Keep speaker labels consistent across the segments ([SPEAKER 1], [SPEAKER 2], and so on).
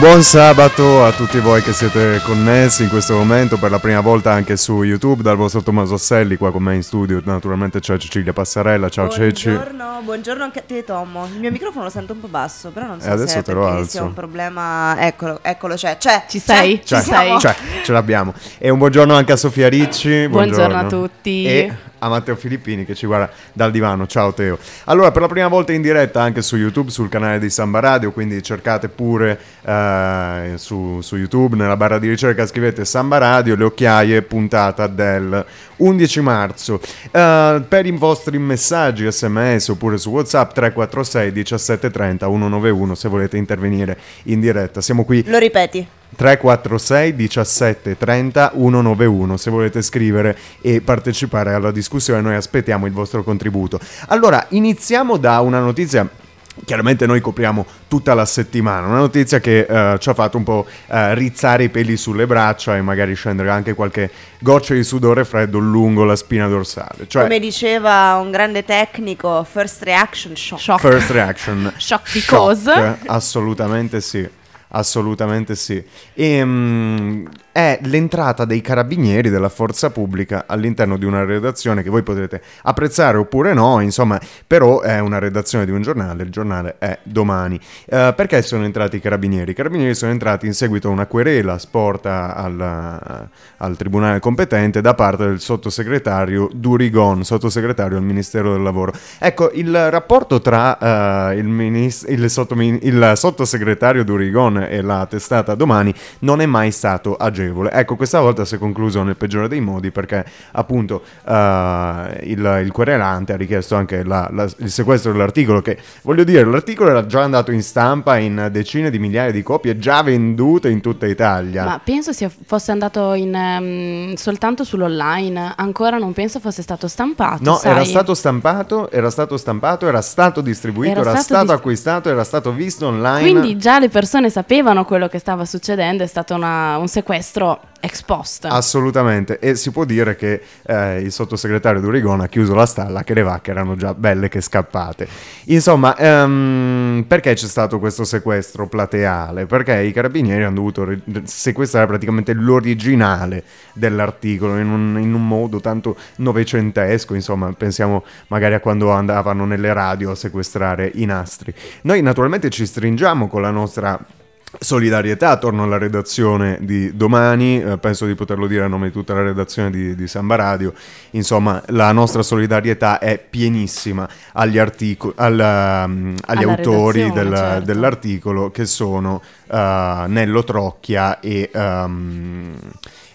[SPEAKER 1] Un buon sabato a tutti voi che siete connessi in questo momento per la prima volta anche su YouTube dal vostro Tommaso Selli qua con me in studio. Naturalmente c'è Cecilia Passarella. Ciao
[SPEAKER 2] buongiorno,
[SPEAKER 1] Ceci.
[SPEAKER 2] Buongiorno, buongiorno anche a te Tommo. Il mio microfono lo sento un po' basso, però non so
[SPEAKER 1] E adesso
[SPEAKER 2] se è
[SPEAKER 1] te lo
[SPEAKER 2] perché
[SPEAKER 1] alzo.
[SPEAKER 2] sia un problema. Eccolo, eccolo, c'è. C'è.
[SPEAKER 3] Ci sei?
[SPEAKER 1] C'è,
[SPEAKER 3] Ci sei?
[SPEAKER 1] c'è, ce l'abbiamo. E un buongiorno anche a Sofia Ricci.
[SPEAKER 3] Buongiorno a tutti.
[SPEAKER 1] E a Matteo Filippini che ci guarda dal divano. Ciao Teo. Allora, per la prima volta in diretta anche su YouTube, sul canale di Samba Radio, quindi cercate pure eh, su, su YouTube, nella barra di ricerca scrivete Samba Radio, le occhiaie, puntata del 11 marzo. Eh, per i vostri messaggi sms oppure su WhatsApp 346 1730 191 se volete intervenire in diretta. Siamo qui
[SPEAKER 2] Lo ripeti.
[SPEAKER 1] 346 17 30 191 se volete scrivere e partecipare alla discussione noi aspettiamo il vostro contributo allora iniziamo da una notizia Chiaramente noi copriamo tutta la settimana, una notizia che eh, ci ha fatto un po' eh, rizzare i peli sulle braccia e magari scendere anche qualche goccia di sudore freddo lungo la spina dorsale. Cioè,
[SPEAKER 2] Come diceva un grande tecnico, first reaction shock.
[SPEAKER 3] Shock.
[SPEAKER 1] first reaction.
[SPEAKER 3] Shock because.
[SPEAKER 1] assolutamente sì. Assolutamente sì. E, mm, è l'entrata dei carabinieri della forza pubblica all'interno di una redazione che voi potrete apprezzare oppure no, insomma, però è una redazione di un giornale, il giornale è domani. Eh, perché sono entrati i carabinieri? I carabinieri sono entrati in seguito a una querela sporta al, al tribunale competente da parte del sottosegretario Durigon, sottosegretario al Ministero del Lavoro. Ecco, il rapporto tra eh, il, minis- il sottomin- il sottosegretario Durigon e la testata domani non è mai stato agevole. Ecco, questa volta si è concluso nel peggiore dei modi perché appunto eh, il, il querelante ha richiesto anche la- la- il sequestro dell'articolo che, voglio dire, l'articolo era già andato in stampa in decine di migliaia di copie già vendute in tutta Italia.
[SPEAKER 3] Ma penso sia, fosse andato in, ehm, soltanto sull'online, ancora non penso fosse stato stampato.
[SPEAKER 1] No,
[SPEAKER 3] sai?
[SPEAKER 1] era stato stampato, era stato stampato, era stato distribuito, era,
[SPEAKER 3] Era
[SPEAKER 1] stato,
[SPEAKER 3] stato dis-
[SPEAKER 1] acquistato, era stato visto online.
[SPEAKER 3] Quindi già le persone sapevano quello che stava succedendo, è stato una- un sequestro ex post.
[SPEAKER 1] Assolutamente, e si può dire che eh, il sottosegretario Durigon ha chiuso la stalla, che le vacche erano già belle che scappate. Insomma, ehm, perché c'è stato questo sequestro plateale? Perché i carabinieri hanno dovuto ri- sequestrare praticamente l'originale dell'articolo in un, in un modo tanto novecentesco, insomma, pensiamo magari a quando andavano nelle radio a sequestrare i nastri. Noi naturalmente ci stringiamo con la nostra solidarietà attorno alla redazione di domani, eh, penso di poterlo dire a nome di tutta la redazione di, di Samba Radio, insomma la nostra solidarietà è pienissima agli, artico- al, um, agli
[SPEAKER 3] Alla
[SPEAKER 1] autori del-
[SPEAKER 3] certo.
[SPEAKER 1] dell'articolo che sono uh, Nello Trocchia e... um,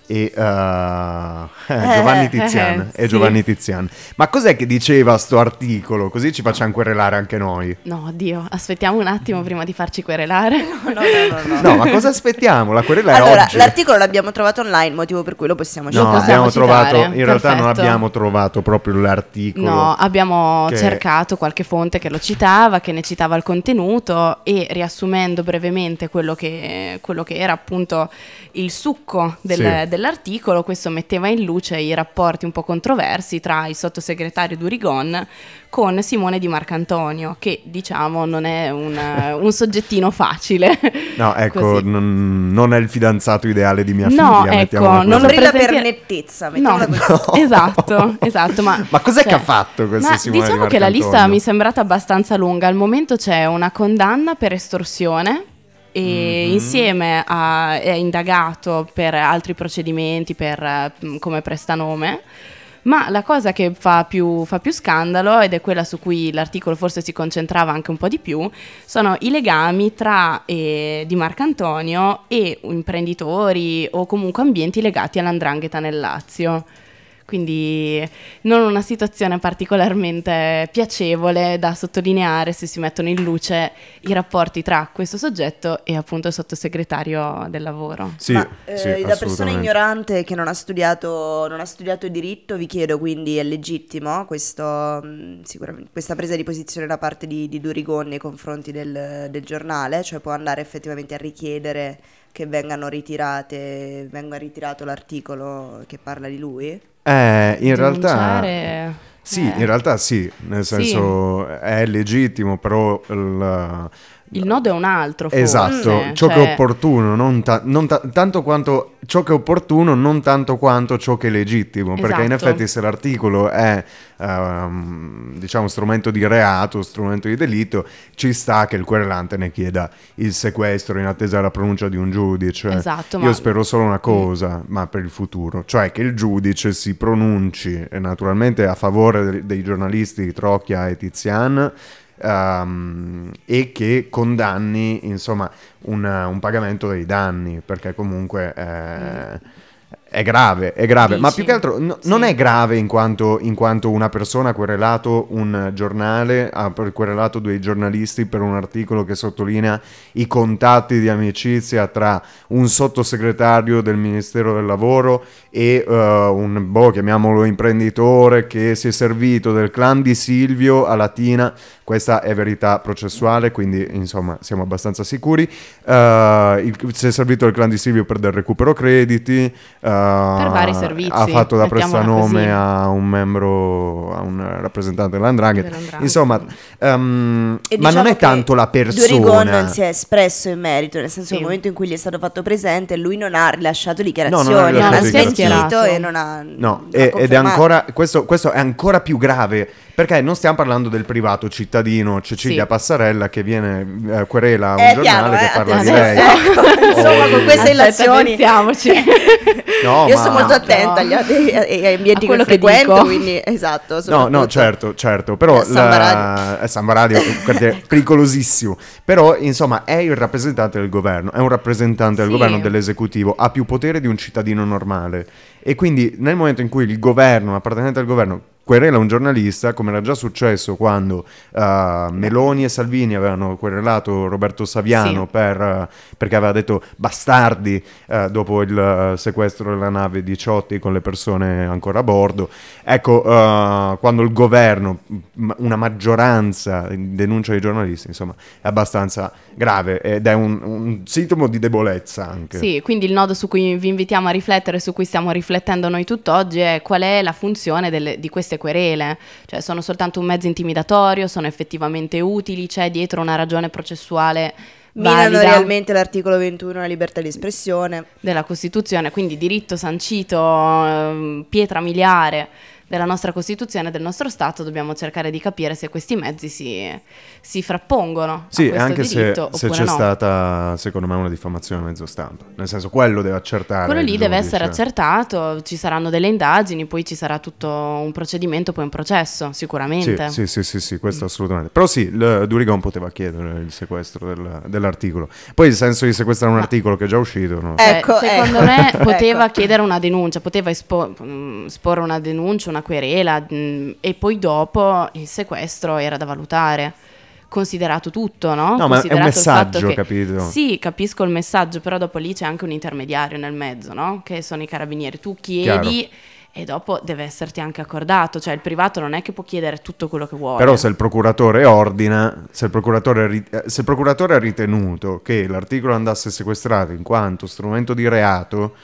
[SPEAKER 1] e uh, eh, Giovanni
[SPEAKER 3] eh,
[SPEAKER 1] Tizian
[SPEAKER 3] eh,
[SPEAKER 1] e
[SPEAKER 3] sì.
[SPEAKER 1] Giovanni Tizian. Ma cos'è che diceva sto articolo? Così ci facciamo querelare anche noi.
[SPEAKER 3] No, Dio, aspettiamo un attimo prima di farci querelare.
[SPEAKER 2] No, no, no, no.
[SPEAKER 1] No, ma cosa aspettiamo? La querela è
[SPEAKER 2] Allora,
[SPEAKER 1] oggi.
[SPEAKER 2] l'articolo l'abbiamo trovato online, motivo per cui lo possiamo
[SPEAKER 1] No,
[SPEAKER 2] citare.
[SPEAKER 1] abbiamo trovato, in realtà non
[SPEAKER 3] perfetto.
[SPEAKER 1] abbiamo trovato proprio l'articolo.
[SPEAKER 3] No, abbiamo
[SPEAKER 1] che-
[SPEAKER 3] cercato qualche fonte che lo citava, che ne citava il contenuto e riassumendo brevemente quello che, quello che era appunto il succo del-
[SPEAKER 1] Sì.
[SPEAKER 3] Dell'articolo, questo metteva in luce i rapporti un po' controversi tra il sottosegretario Durigon con Simone Di Marcantonio, che diciamo non è un, un soggettino facile.
[SPEAKER 1] No, ecco,
[SPEAKER 3] Così.
[SPEAKER 1] non, non è il fidanzato ideale di mia
[SPEAKER 3] No,
[SPEAKER 1] figlia.
[SPEAKER 3] ecco, non lo presenti-
[SPEAKER 2] per nettezza,
[SPEAKER 3] No,
[SPEAKER 2] così.
[SPEAKER 3] esatto, esatto. Ma,
[SPEAKER 1] Ma cos'è
[SPEAKER 3] cioè,
[SPEAKER 1] che ha fatto questo
[SPEAKER 3] ma
[SPEAKER 1] Simone Di
[SPEAKER 3] Diciamo che la lista mi è sembrata abbastanza lunga. Al momento c'è una condanna per estorsione e
[SPEAKER 1] Mhm.
[SPEAKER 3] insieme a, è indagato per altri procedimenti per, eh, come prestanome. Ma la cosa che fa più, fa più scandalo, ed è quella su cui l'articolo forse si concentrava anche un po' di più, sono i legami tra eh, Di Marcantonio e imprenditori o comunque ambienti legati all'andrangheta nel Lazio. Quindi non una situazione particolarmente piacevole da sottolineare se si mettono in luce i rapporti tra questo soggetto e appunto il sottosegretario del lavoro.
[SPEAKER 1] Sì,
[SPEAKER 2] Ma eh,
[SPEAKER 1] sì,
[SPEAKER 2] da persona ignorante che non ha studiato, non ha studiato diritto, vi chiedo quindi è legittimo questo, sicuramente, questa presa di posizione da parte di, di Durigon nei confronti del, del giornale? Cioè può andare effettivamente a richiedere che vengano ritirate, venga ritirato l'articolo che parla di lui?
[SPEAKER 1] Eh, in realtà... Sì,
[SPEAKER 3] eh.
[SPEAKER 1] in realtà sì, nel senso è legittimo, però il-
[SPEAKER 3] Il nodo è un altro, forse.
[SPEAKER 1] Esatto, ciò
[SPEAKER 3] cioè-
[SPEAKER 1] che è opportuno, non, ta- non ta- tanto quanto ciò che è opportuno, non tanto quanto ciò che è legittimo, perché in
[SPEAKER 3] Esatto.
[SPEAKER 1] effetti se l'articolo è ehm, diciamo strumento di reato, strumento di delitto, ci sta che il querelante ne chieda il sequestro in attesa della pronuncia di un giudice.
[SPEAKER 3] Esatto,
[SPEAKER 1] Io
[SPEAKER 3] ma-
[SPEAKER 1] spero solo una cosa, ma per il futuro, cioè che il giudice si pronunci naturalmente a favore de- dei giornalisti Trocchia e Tizian ehm, e che condanni insomma un, un pagamento dei danni perché comunque eh, è grave, è grave, ma
[SPEAKER 3] Dici?
[SPEAKER 1] più che altro no-
[SPEAKER 3] Sì.
[SPEAKER 1] non è grave in quanto, in quanto una persona ha querelato un giornale, ha querelato due giornalisti per un articolo che sottolinea i contatti di amicizia tra un sottosegretario del Ministero del Lavoro e eh, un, boh, chiamiamolo imprenditore che si è servito del clan di Silvio a Latina. Questa è verità processuale, quindi insomma siamo abbastanza sicuri. Eh, il- si è servito del clan di Silvio per del recupero crediti. eh, per
[SPEAKER 3] vari servizi,
[SPEAKER 1] Ha fatto da prestanome
[SPEAKER 3] così.
[SPEAKER 1] a un membro, a un rappresentante dell'Andrangheta.
[SPEAKER 3] Dell'Andrangheta.
[SPEAKER 1] Insomma, ehm,
[SPEAKER 2] E
[SPEAKER 1] ma non
[SPEAKER 2] diciamo
[SPEAKER 1] è tanto la
[SPEAKER 2] Durigon
[SPEAKER 1] persona.
[SPEAKER 2] non si è espresso in merito, nel senso
[SPEAKER 3] Sì.
[SPEAKER 2] nel momento in cui gli è stato fatto presente, lui non ha rilasciato dichiarazioni,
[SPEAKER 1] No, non ha
[SPEAKER 2] non,
[SPEAKER 1] rilasciato
[SPEAKER 2] ha smentito e non ha
[SPEAKER 1] No,
[SPEAKER 2] ha
[SPEAKER 1] e- ed è ancora, questo, questo è ancora più grave perché non stiamo parlando del privato cittadino Cecilia
[SPEAKER 3] Sì.
[SPEAKER 1] Passarella che viene eh, querela a un
[SPEAKER 2] Eh,
[SPEAKER 1] giornale
[SPEAKER 2] piano,
[SPEAKER 1] che
[SPEAKER 2] eh,
[SPEAKER 1] parla di lei.
[SPEAKER 2] Ecco, insomma, con queste illazioni.
[SPEAKER 1] No,
[SPEAKER 2] Io
[SPEAKER 1] ma-
[SPEAKER 2] sono molto attenta agli, ai- ai ambienti
[SPEAKER 3] A quello
[SPEAKER 2] che frequento,
[SPEAKER 3] dico.
[SPEAKER 2] quindi esatto.
[SPEAKER 1] No, no, certo, certo, però
[SPEAKER 2] Eh, Samba
[SPEAKER 1] la-
[SPEAKER 2] Radio.
[SPEAKER 1] eh, Samba Radio è pericolosissimo, però insomma è il rappresentante del governo, è un rappresentante del
[SPEAKER 3] Sì.
[SPEAKER 1] governo dell'esecutivo, ha più potere di un cittadino normale e quindi nel momento in cui il governo, un appartenente al governo, querela un giornalista, come era già successo quando eh, Meloni e Salvini avevano querelato Roberto Saviano
[SPEAKER 3] Sì.
[SPEAKER 1] per, eh, perché aveva detto bastardi eh, dopo il eh, sequestro della nave di Ciotti con le persone ancora a bordo. Ecco, quando il governo, una maggioranza denuncia i giornalisti, insomma, è abbastanza grave ed è un, un sintomo di debolezza anche.
[SPEAKER 3] Sì, quindi il nodo su cui vi invitiamo a riflettere, su cui stiamo riflettendo noi tutt'oggi, è qual è la funzione delle- di queste querele. Cioè, sono soltanto un mezzo intimidatorio, sono effettivamente utili, c'è dietro una ragione processuale
[SPEAKER 2] Minano realmente l'articolo 21, la libertà di espressione.
[SPEAKER 3] della Costituzione, quindi diritto sancito, ehm, pietra miliare della nostra Costituzione, del nostro Stato, dobbiamo cercare di capire se questi mezzi si, si frappongono
[SPEAKER 1] Sì,
[SPEAKER 3] a questo
[SPEAKER 1] anche se,
[SPEAKER 3] diritto
[SPEAKER 1] se
[SPEAKER 3] oppure
[SPEAKER 1] c'è
[SPEAKER 3] no.
[SPEAKER 1] stata, secondo me, una diffamazione a mezzo stampa. Nel senso, quello deve accertare.
[SPEAKER 3] Quello lì deve essere accertato, ci saranno delle indagini, poi ci sarà tutto un procedimento, poi un processo, sicuramente.
[SPEAKER 1] Sì, sì, sì, sì, sì, questo assolutamente. Però sì, il Durigon poteva chiedere il sequestro del- dell'articolo. Poi il senso di sequestrare un
[SPEAKER 3] Ma-
[SPEAKER 1] articolo che è già uscito, no?
[SPEAKER 2] Ecco,
[SPEAKER 3] secondo
[SPEAKER 2] ecco,
[SPEAKER 3] me
[SPEAKER 2] ecco.
[SPEAKER 3] poteva chiedere una denuncia, poteva espo- mh, esporre una denuncia, una querela mh, e poi dopo il sequestro era da valutare. Considerato tutto, no?
[SPEAKER 1] No, ma è un messaggio,
[SPEAKER 3] che-
[SPEAKER 1] capito?
[SPEAKER 3] Sì, capisco il messaggio, però dopo lì c'è anche un intermediario nel mezzo, no? Che sono i carabinieri. Tu chiedi e dopo deve esserti anche accordato, cioè il privato non è che può chiedere tutto quello che vuole.
[SPEAKER 1] Però se il procuratore ordina, se il procuratore, eh, se il procuratore ha ritenuto che l'articolo andasse sequestrato in quanto strumento di reato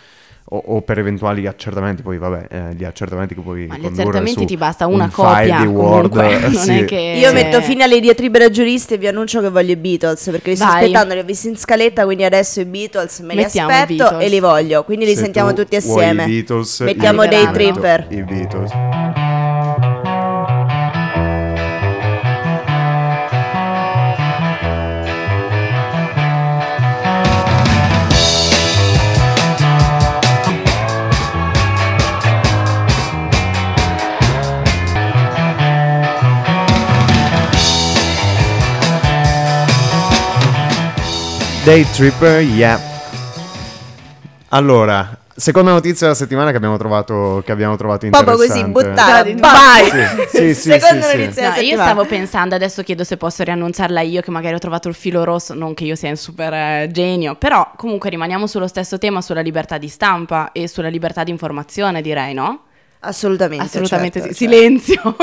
[SPEAKER 1] o, o per eventuali accertamenti, poi vabbè, eh, gli accertamenti che puoi
[SPEAKER 3] Ma gli accertamenti
[SPEAKER 1] su
[SPEAKER 3] ti basta
[SPEAKER 1] un
[SPEAKER 3] una
[SPEAKER 1] file
[SPEAKER 3] copia
[SPEAKER 1] di Word,
[SPEAKER 3] comunque, non
[SPEAKER 1] sì.
[SPEAKER 3] è che...
[SPEAKER 2] Io metto fine alle diatribe da giuristi e vi annuncio che voglio i Beatles perché li sto
[SPEAKER 3] Vai.
[SPEAKER 2] aspettando, li ho visti in scaletta, quindi adesso i Beatles me li
[SPEAKER 3] Mettiamo
[SPEAKER 2] aspetto e li voglio, quindi li
[SPEAKER 1] Se
[SPEAKER 2] sentiamo
[SPEAKER 1] tu
[SPEAKER 2] tutti assieme.
[SPEAKER 1] Beatles,
[SPEAKER 2] Mettiamo
[SPEAKER 3] dei
[SPEAKER 1] metto
[SPEAKER 2] Tripper.
[SPEAKER 1] I Beatles. Day Tripper, yeah. Allora, seconda notizia della settimana che abbiamo trovato, che abbiamo trovato
[SPEAKER 2] Proprio così, buttata, vai!
[SPEAKER 1] Sì, sì, sì,
[SPEAKER 2] Seconda
[SPEAKER 1] sì, sì.
[SPEAKER 2] notizia
[SPEAKER 3] No,
[SPEAKER 2] della
[SPEAKER 3] io stavo pensando, adesso chiedo se posso riannunciarla io, che magari ho trovato il filo rosso, non che io sia un super eh, genio, però comunque rimaniamo sullo stesso tema, sulla libertà di stampa e sulla libertà di informazione, direi, no?
[SPEAKER 2] Assolutamente.
[SPEAKER 3] Assolutamente
[SPEAKER 2] certo,
[SPEAKER 3] sì.
[SPEAKER 2] certo.
[SPEAKER 3] Silenzio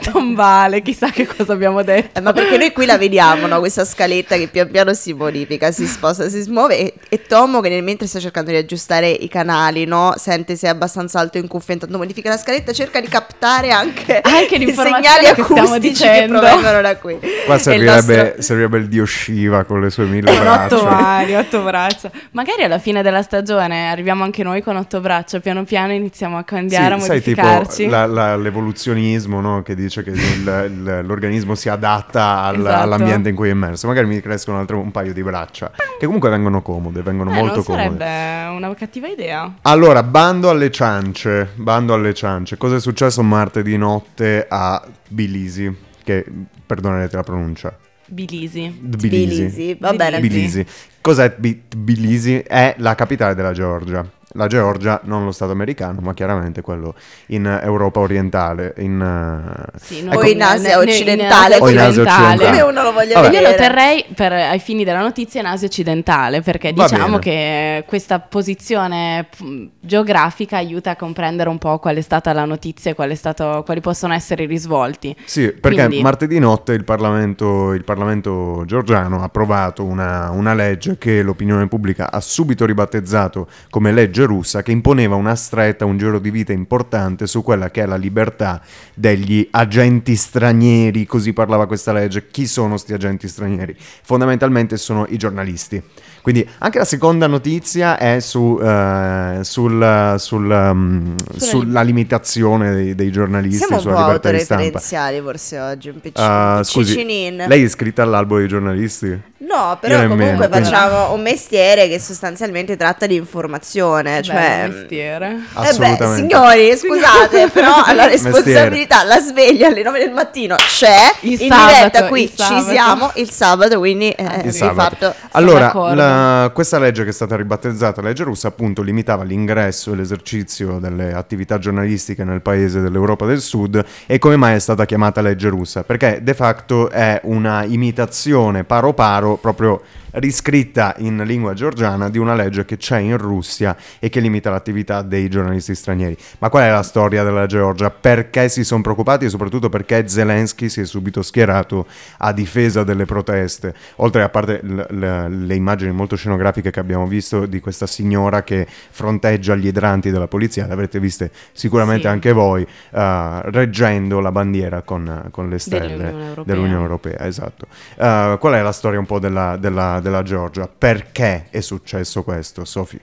[SPEAKER 3] tombale, chissà che cosa abbiamo detto.
[SPEAKER 2] Eh, ma perché noi qui la vediamo, no? Questa scaletta che pian piano si modifica, si sposta, si smuove e, e Tomo che nel mentre sta cercando di aggiustare i canali, no? Sente se è abbastanza alto in cuffia, intanto modifica la scaletta, cerca di captare anche,
[SPEAKER 3] Anche
[SPEAKER 2] i segnali
[SPEAKER 3] che stiamo
[SPEAKER 2] acustici che
[SPEAKER 3] dicendo.
[SPEAKER 2] provengono da qui.
[SPEAKER 1] Qua
[SPEAKER 2] E il
[SPEAKER 1] servirebbe,
[SPEAKER 2] nostro-
[SPEAKER 1] servirebbe il dio Shiva con le sue mille
[SPEAKER 3] Con otto
[SPEAKER 1] braccia.
[SPEAKER 3] mani, otto braccia. Magari alla fine della stagione arriviamo anche noi con otto braccia, piano piano iniziamo a cambiare,
[SPEAKER 1] Sì, sai, tipo la- la- l'evoluzionismo no? che dice che il- il- l'organismo si adatta al-
[SPEAKER 3] Esatto.
[SPEAKER 1] all'ambiente in cui è immerso. Magari mi crescono altre- un paio di braccia, che comunque vengono comode, vengono
[SPEAKER 3] Eh,
[SPEAKER 1] molto comode.
[SPEAKER 3] sarebbe una cattiva idea.
[SPEAKER 1] Allora, bando alle ciance, bando alle ciance. Cosa è successo martedì notte a Tbilisi? Che, perdonate la pronuncia.
[SPEAKER 3] Bilisi.
[SPEAKER 2] Tbilisi, va bene.
[SPEAKER 1] Tbilisi. Cos'è Tbi- Tbilisi? È la capitale della Georgia. La Georgia, non lo Stato americano, ma chiaramente quello in Europa orientale, in, eh,
[SPEAKER 3] Sì,
[SPEAKER 2] O in Asia occidentale.
[SPEAKER 1] In Asia occidentale.
[SPEAKER 2] Come uno lo voglia
[SPEAKER 1] Vabbè.
[SPEAKER 3] Io lo terrei per, ai fini della notizia in Asia occidentale perché
[SPEAKER 1] Va
[SPEAKER 3] diciamo
[SPEAKER 1] bene.
[SPEAKER 3] che questa posizione mh, geografica aiuta a comprendere un po' qual è stata la notizia e qual è stato- quali possono essere i risvolti.
[SPEAKER 1] Sì, perché
[SPEAKER 3] Quindi-
[SPEAKER 1] martedì notte il Parlamento, il Parlamento georgiano ha approvato una, una legge che l'opinione pubblica ha subito ribattezzato come legge russa, che imponeva una stretta, un giro di vita importante su quella che è la libertà degli agenti stranieri, così parlava questa legge. Chi sono sti agenti stranieri? Fondamentalmente sono i giornalisti. Quindi anche la seconda notizia è su, eh, sul- sul, um,
[SPEAKER 3] Sulla
[SPEAKER 1] sulla limitazione dei, dei giornalisti,
[SPEAKER 2] Siamo un
[SPEAKER 1] sulla libertà di stampa.
[SPEAKER 2] autoreferenziali forse oggi, un pic-
[SPEAKER 1] Ah,
[SPEAKER 2] un
[SPEAKER 1] scusi,
[SPEAKER 2] piccinin.
[SPEAKER 1] lei è iscritta all'albo dei giornalisti?
[SPEAKER 2] No, però comunque
[SPEAKER 1] quindi-
[SPEAKER 2] facciamo un mestiere che sostanzialmente tratta di informazione, cioè...
[SPEAKER 3] Beh, mestiere.
[SPEAKER 2] Eh beh,
[SPEAKER 1] Assolutamente.
[SPEAKER 2] signori, scusate, però la responsabilità, la sveglia alle 9 del mattino c'è,
[SPEAKER 3] Il
[SPEAKER 2] in
[SPEAKER 3] sabato,
[SPEAKER 2] diretta qui ci
[SPEAKER 3] sabato.
[SPEAKER 2] siamo il sabato, quindi eh,
[SPEAKER 3] Il
[SPEAKER 2] di
[SPEAKER 1] Il sabato.
[SPEAKER 2] fatto...
[SPEAKER 1] Allora, la- questa legge che è stata ribattezzata legge russa, appunto, limitava l'ingresso e l'esercizio delle attività giornalistiche nel paese dell'Europa del Sud. E come mai è stata chiamata legge russa? Perché de facto è una imitazione paro paro, proprio riscritta in lingua georgiana, di una legge che c'è in Russia e che limita l'attività dei giornalisti stranieri. Ma qual è la storia della Georgia? Perché si sono preoccupati e soprattutto perché Zelensky si è subito schierato a difesa delle proteste? Oltre a parte l- l- le immagini molto scenografiche che abbiamo visto di questa signora che fronteggia gli idranti della polizia, le avrete viste sicuramente
[SPEAKER 3] Sì.
[SPEAKER 1] anche voi, eh, reggendo la bandiera con, con le stelle
[SPEAKER 3] Dell'Unione Europea.
[SPEAKER 1] dell'Unione Europea. Esatto. Eh, qual è la storia un po' della, della- della Georgia? Perché è successo questo, Sofì?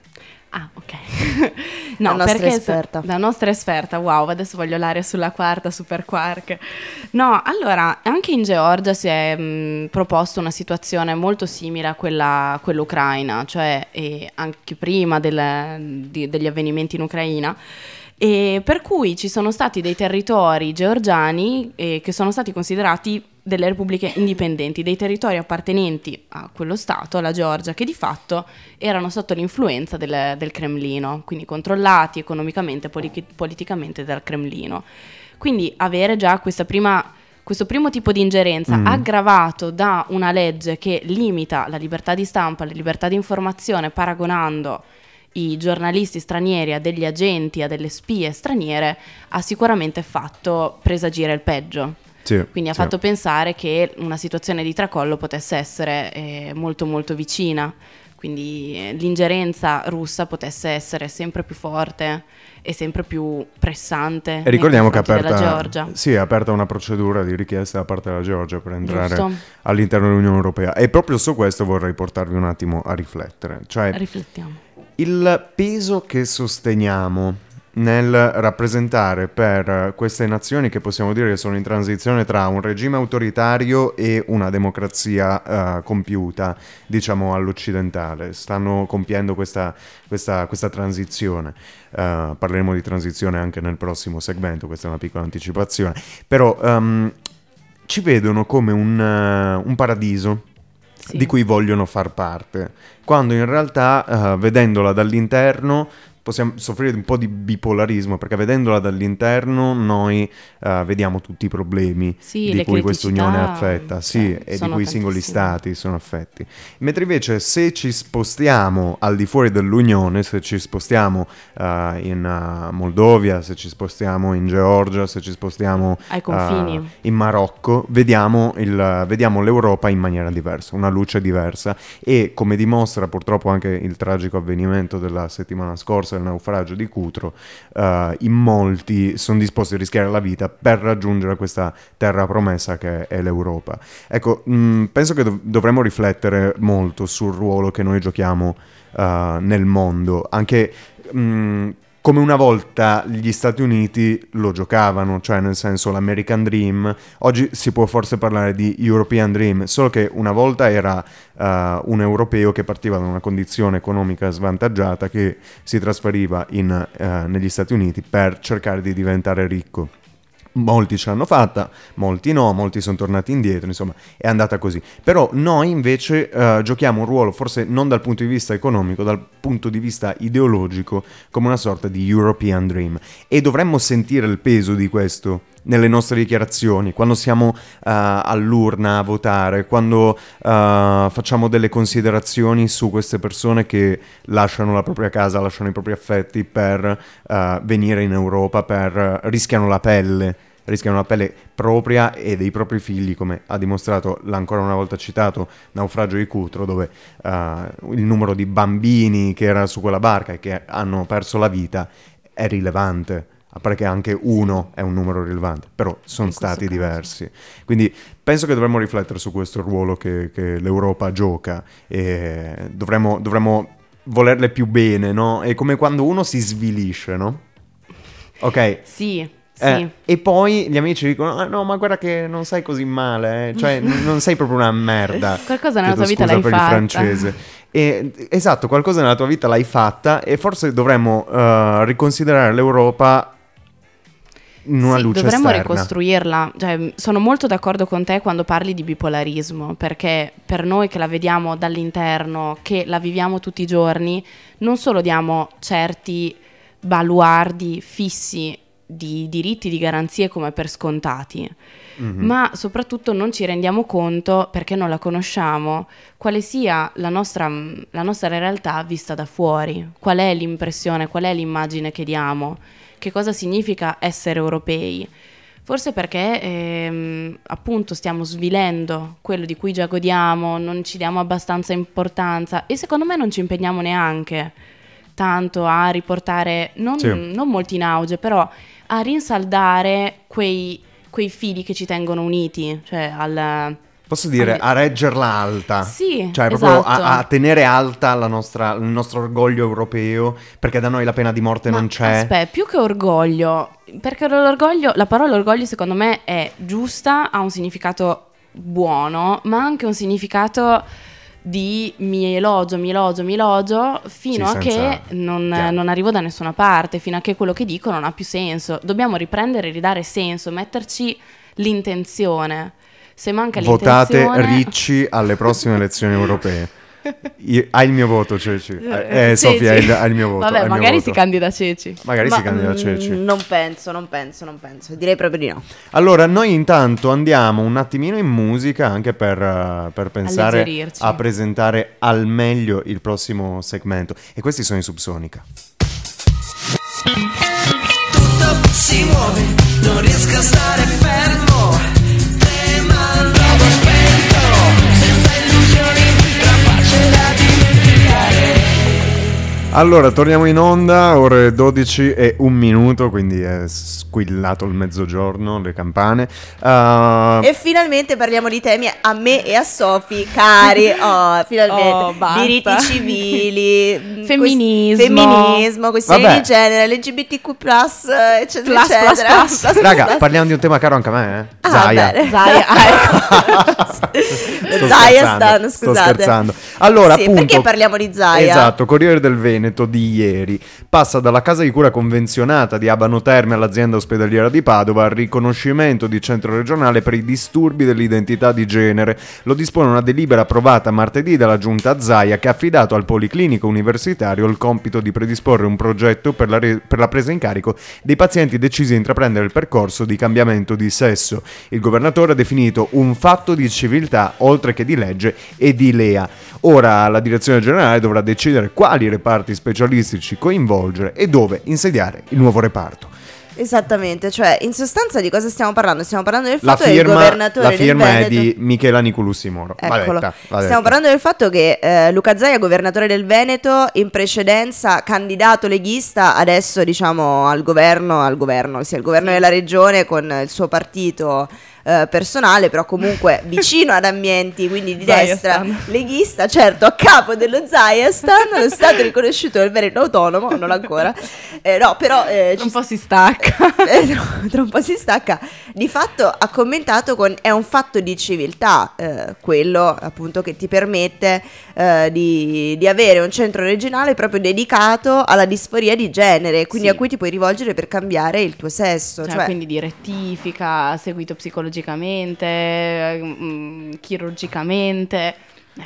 [SPEAKER 3] Ah, ok. no,
[SPEAKER 2] La nostra esperta.
[SPEAKER 3] la nostra esperta, wow, adesso voglio l'aria sulla quarta, super quark. No, allora, anche in Georgia si è mh, proposto una situazione molto simile a quella, quella ucraina, cioè eh, anche prima del- di- degli avvenimenti in Ucraina. E per cui ci sono stati dei territori georgiani eh, che sono stati considerati delle repubbliche indipendenti, dei territori appartenenti a quello Stato, alla Georgia, che di fatto erano sotto l'influenza del, del Cremlino, quindi controllati economicamente e poli- politicamente dal Cremlino. Quindi avere già questa prima, questo primo tipo di ingerenza
[SPEAKER 1] Mm.
[SPEAKER 3] aggravato da una legge che limita la libertà di stampa, la libertà di informazione, paragonando i giornalisti stranieri a degli agenti, a delle spie straniere, ha sicuramente fatto presagire il peggio.
[SPEAKER 1] Sì,
[SPEAKER 3] Quindi ha
[SPEAKER 1] sì.
[SPEAKER 3] fatto pensare che una situazione di tracollo potesse essere eh, molto molto vicina. Quindi eh, l'ingerenza russa potesse essere sempre più forte e sempre più pressante.
[SPEAKER 1] E ricordiamo che è aperta, sì, è aperta una procedura di richiesta da parte della Georgia per entrare
[SPEAKER 3] Giusto.
[SPEAKER 1] all'interno dell'Unione Europea. E proprio su questo vorrei portarvi un attimo a riflettere. Cioè,
[SPEAKER 3] Riflettiamo.
[SPEAKER 1] il peso che sosteniamo nel rappresentare per queste nazioni che possiamo dire che sono in transizione tra un regime autoritario e una democrazia eh, compiuta, diciamo all'occidentale, stanno compiendo questa, questa- questa transizione. Eh, parleremo di transizione anche nel prossimo segmento, questa è una piccola anticipazione, però ehm, ci vedono come un, eh, un paradiso di cui vogliono far parte, quando in realtà, eh, vedendola dall'interno, possiamo soffrire un po' di bipolarismo perché vedendola dall'interno noi eh, vediamo tutti i problemi
[SPEAKER 3] Sì,
[SPEAKER 1] di cui questa unione è affetta, sì,
[SPEAKER 3] cioè,
[SPEAKER 1] e di cui i singoli stati sono affetti. Mentre invece se ci spostiamo al di fuori dell'Unione, se ci spostiamo eh, in eh, Moldovia, se ci spostiamo in Georgia, se ci spostiamo in Marocco, vediamo, il- vediamo l'Europa in maniera diversa, una luce diversa. E come dimostra purtroppo anche il tragico avvenimento della settimana scorsa, il naufragio di Cutro, eh, in molti sono disposti a rischiare la vita per raggiungere questa terra promessa che è l'Europa. Ecco, mh, penso che dov- dovremmo riflettere molto sul ruolo che noi giochiamo eh, nel mondo, anche mh, come una volta gli Stati Uniti lo giocavano, cioè nel senso l'American Dream, oggi si può forse parlare di European Dream, solo che una volta era eh, un europeo che partiva da una condizione economica svantaggiata che si trasferiva in, eh, negli Stati Uniti per cercare di diventare ricco. Molti ce l'hanno fatta, molti no, molti sono tornati indietro, insomma, è andata così. Però noi invece eh, giochiamo un ruolo, forse non dal punto di vista economico, dal punto di vista ideologico, come una sorta di European Dream. E dovremmo sentire il peso di questo nelle nostre dichiarazioni, quando siamo eh, all'urna a votare, quando eh, facciamo delle considerazioni su queste persone che lasciano la propria casa, lasciano i propri affetti per eh, venire in Europa, per rischiano la pelle, rischiano la pelle propria e dei propri figli, come ha dimostrato l'ancora una volta citato naufragio di Cutro, dove eh, il numero di bambini che era su quella barca e che hanno perso la vita è rilevante. A parte che anche uno è un numero rilevante, però sono stati
[SPEAKER 3] caso.
[SPEAKER 1] diversi. Quindi penso che dovremmo riflettere su questo ruolo che, che l'Europa gioca e dovremmo, dovremmo volerle più bene, no? È come quando uno si svilisce, no? Ok.
[SPEAKER 3] Sì, sì.
[SPEAKER 1] Eh, e poi gli amici dicono: ah, No, ma guarda che non sei così male, eh. cioè n- non sei proprio una merda.
[SPEAKER 3] Qualcosa nella
[SPEAKER 1] Chiedo
[SPEAKER 3] tua vita l'hai
[SPEAKER 1] per
[SPEAKER 3] fatta.
[SPEAKER 1] il francese. E, esatto, qualcosa nella tua vita l'hai fatta e forse dovremmo eh, riconsiderare l'Europa in una
[SPEAKER 3] Sì,
[SPEAKER 1] luce
[SPEAKER 3] dovremmo
[SPEAKER 1] esterna.
[SPEAKER 3] ricostruirla. Cioè, sono molto d'accordo con te quando parli di bipolarismo, perché per noi che la vediamo dall'interno, che la viviamo tutti i giorni, non solo diamo certi baluardi fissi di diritti, di garanzie come per scontati,
[SPEAKER 1] Mhm.
[SPEAKER 3] ma soprattutto non ci rendiamo conto, perché non la conosciamo, quale sia la nostra, la nostra realtà vista da fuori, qual è l'impressione, qual è l'immagine che diamo, che cosa significa essere europei. Forse perché ehm, appunto stiamo svilendo quello di cui già godiamo, non ci diamo abbastanza importanza e secondo me non ci impegniamo neanche tanto a riportare, non,
[SPEAKER 1] Sì.
[SPEAKER 3] non molti in auge, però a rinsaldare quei, quei fili che ci tengono uniti, cioè al...
[SPEAKER 1] Posso dire a reggerla alta?
[SPEAKER 3] Sì,
[SPEAKER 1] Cioè, proprio a-
[SPEAKER 3] esatto.
[SPEAKER 1] a, tenere alta la nostra- il nostro orgoglio europeo, perché da noi la pena di morte
[SPEAKER 3] Ma
[SPEAKER 1] non c'è.
[SPEAKER 3] Aspetta, più che orgoglio, perché l'orgoglio, la parola orgoglio secondo me è giusta, ha un significato buono, ma anche un significato di mi elogio, mi elogio, mi elogio, fino
[SPEAKER 1] Sì,
[SPEAKER 3] a che non, non arrivo da nessuna parte, fino a che quello che dico non ha più senso. Dobbiamo riprendere e ridare senso, metterci l'intenzione. Se manca
[SPEAKER 1] Votate
[SPEAKER 3] l'intenzione...
[SPEAKER 1] Ricci alle prossime elezioni europee. Io- hai il mio voto, Ceci. Eh,
[SPEAKER 3] Eh,
[SPEAKER 1] Sofia, hai
[SPEAKER 3] Ceci.
[SPEAKER 1] il, hai il mio voto.
[SPEAKER 3] Vabbè, magari
[SPEAKER 1] voto.
[SPEAKER 3] si candida Ceci.
[SPEAKER 1] Magari
[SPEAKER 2] Ma,
[SPEAKER 1] si candida
[SPEAKER 2] mm,
[SPEAKER 1] Ceci.
[SPEAKER 2] Non penso, non penso, non penso. Direi proprio di no.
[SPEAKER 1] Allora, noi intanto andiamo un attimino in musica anche per, eh, per pensare a presentare al meglio il prossimo segmento. E questi sono i Subsonica.
[SPEAKER 4] tutto si muove, non riesco a stare fermo.
[SPEAKER 1] Allora, torniamo in onda, ore 12 e un minuto, quindi è squillato il mezzogiorno, le campane. Uh,
[SPEAKER 2] E finalmente parliamo di temi a me e a Sofi, cari. Oh, finalmente.
[SPEAKER 3] Oh, basta.
[SPEAKER 2] Diritti civili, mm,
[SPEAKER 3] Femminismo.
[SPEAKER 2] quest- femminismo, questioni
[SPEAKER 1] Vabbè.
[SPEAKER 2] di genere, LGBTQ, eccetera,
[SPEAKER 3] Plus,
[SPEAKER 2] eccetera.
[SPEAKER 3] plus.
[SPEAKER 2] Plus, plus,
[SPEAKER 1] Raga,
[SPEAKER 2] plus.
[SPEAKER 1] parliamo di un tema caro anche a me, eh?
[SPEAKER 2] Ah, bene.
[SPEAKER 1] Sto
[SPEAKER 2] Zaia
[SPEAKER 1] scherzando,
[SPEAKER 2] stanno,
[SPEAKER 1] sto
[SPEAKER 2] scusate.
[SPEAKER 1] scherzando. Allora,
[SPEAKER 2] Sì,
[SPEAKER 1] appunto,
[SPEAKER 2] perché parliamo di Zaia?
[SPEAKER 1] Esatto, Corriere del Veneto Veneto di ieri. Passa dalla casa di cura convenzionata di Abano Terme all'azienda ospedaliera di Padova al riconoscimento di centro regionale per i disturbi dell'identità di genere. Lo dispone una delibera approvata martedì dalla giunta Zaia che ha affidato al Policlinico Universitario il compito di predisporre un progetto per la, re- per la presa in carico dei pazienti decisi a intraprendere il percorso di cambiamento di sesso. Il governatore ha definito un fatto di civiltà oltre che di legge e di LEA. Ora la direzione generale dovrà decidere quali reparti specialistici coinvolgere e dove insediare il nuovo reparto.
[SPEAKER 2] Esattamente, cioè in sostanza di cosa stiamo parlando? Stiamo parlando del fatto che il
[SPEAKER 1] firma,
[SPEAKER 2] governatore
[SPEAKER 1] la firma
[SPEAKER 2] del
[SPEAKER 1] è
[SPEAKER 2] Veneto...
[SPEAKER 1] di Michela Nicolussi Moro.
[SPEAKER 2] Eccolo.
[SPEAKER 1] detta, va
[SPEAKER 2] Stiamo parlando del fatto che eh, Luca Zaia, governatore del Veneto, in precedenza candidato leghista, adesso diciamo al governo, al governo, sì, al governo della regione con il suo partito eh, personale, però comunque vicino ad ambienti, quindi di destra, leghista, certo, a capo dello Zaiastan, lo stato riconosciuto del Veneto autonomo, non ancora, Eh, no, però eh,
[SPEAKER 3] Un
[SPEAKER 2] ci
[SPEAKER 3] po' si stacca.
[SPEAKER 2] eh, tra, tra un po' si stacca. Di fatto ha commentato con è un fatto di civiltà, eh, quello appunto che ti permette eh, di, di avere un centro regionale proprio dedicato alla disforia di genere, quindi
[SPEAKER 3] Sì.
[SPEAKER 2] a cui ti puoi rivolgere per cambiare il tuo sesso.
[SPEAKER 3] Cioè,
[SPEAKER 2] Cioè,
[SPEAKER 3] quindi di rettifica, seguito psicologicamente, eh, mm, chirurgicamente.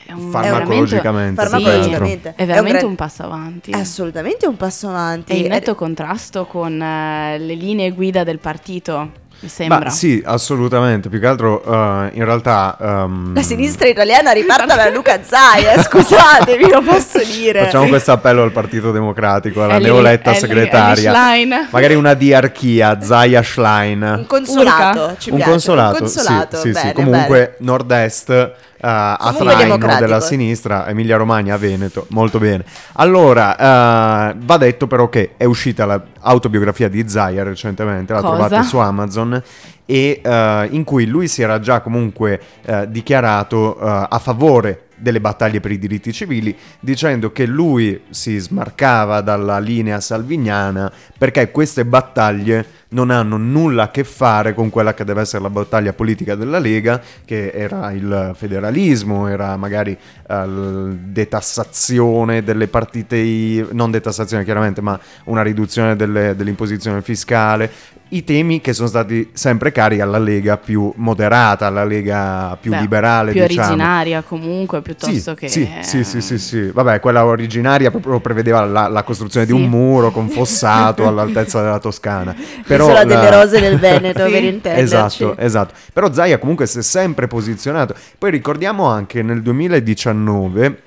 [SPEAKER 3] È un-
[SPEAKER 1] Farmacologicamente,
[SPEAKER 3] è veramente-
[SPEAKER 2] Farmacologicamente.
[SPEAKER 3] Sì,
[SPEAKER 2] È
[SPEAKER 3] è
[SPEAKER 2] un
[SPEAKER 3] veramente un passo avanti.
[SPEAKER 2] è assolutamente un passo avanti.
[SPEAKER 3] È in netto contrasto con eh, le linee guida del partito, mi sembra.
[SPEAKER 1] Ma sì, assolutamente. Più che altro, eh, in realtà. ehm,
[SPEAKER 2] La sinistra italiana riparta da Luca Zaia, scusatemi, lo posso dire.
[SPEAKER 1] Facciamo questo appello al Partito Democratico, alla
[SPEAKER 3] Ellie-
[SPEAKER 1] neoletta
[SPEAKER 3] Ellie-
[SPEAKER 1] segretaria.
[SPEAKER 3] Ellie.
[SPEAKER 1] Magari una diarchia, Zaya Schlein.
[SPEAKER 2] Un consolato, ci
[SPEAKER 1] un
[SPEAKER 2] piace,
[SPEAKER 1] consolato,
[SPEAKER 2] un consolato,
[SPEAKER 1] sì, sì, sì.
[SPEAKER 2] bene,
[SPEAKER 1] comunque
[SPEAKER 2] bene.
[SPEAKER 1] nord-est a
[SPEAKER 2] Comunque
[SPEAKER 1] traino della sinistra, Emilia Romagna, Veneto, molto bene. Allora, eh, va detto però che è uscita l'autobiografia di Zaya recentemente, la
[SPEAKER 3] Cosa?
[SPEAKER 1] trovate su Amazon e eh, in cui lui si era già comunque eh, dichiarato eh, a favore delle battaglie per i diritti civili, dicendo che lui si smarcava dalla linea salviniana perché queste battaglie non hanno nulla a che fare con quella che deve essere la battaglia politica della Lega, che era il federalismo, era magari eh, il detassazione delle partite, I- non detassazione chiaramente, ma una riduzione delle- dell'imposizione fiscale, i temi che sono stati sempre cari alla Lega più moderata, alla Lega più
[SPEAKER 3] Beh,
[SPEAKER 1] liberale,
[SPEAKER 3] più
[SPEAKER 1] diciamo.
[SPEAKER 3] originaria comunque, piuttosto
[SPEAKER 1] Sì,
[SPEAKER 3] che...
[SPEAKER 1] sì, sì, sì, sì, sì. Vabbè, quella originaria proprio prevedeva la, la costruzione di
[SPEAKER 3] Sì.
[SPEAKER 1] un muro con fossato all'altezza della Toscana. Però
[SPEAKER 2] L'isola
[SPEAKER 1] la-
[SPEAKER 2] delle rose del Veneto,
[SPEAKER 3] Sì.
[SPEAKER 2] per intenderci.
[SPEAKER 1] Esatto, esatto. Però Zaia comunque si è sempre posizionato. Poi ricordiamo anche nel 2019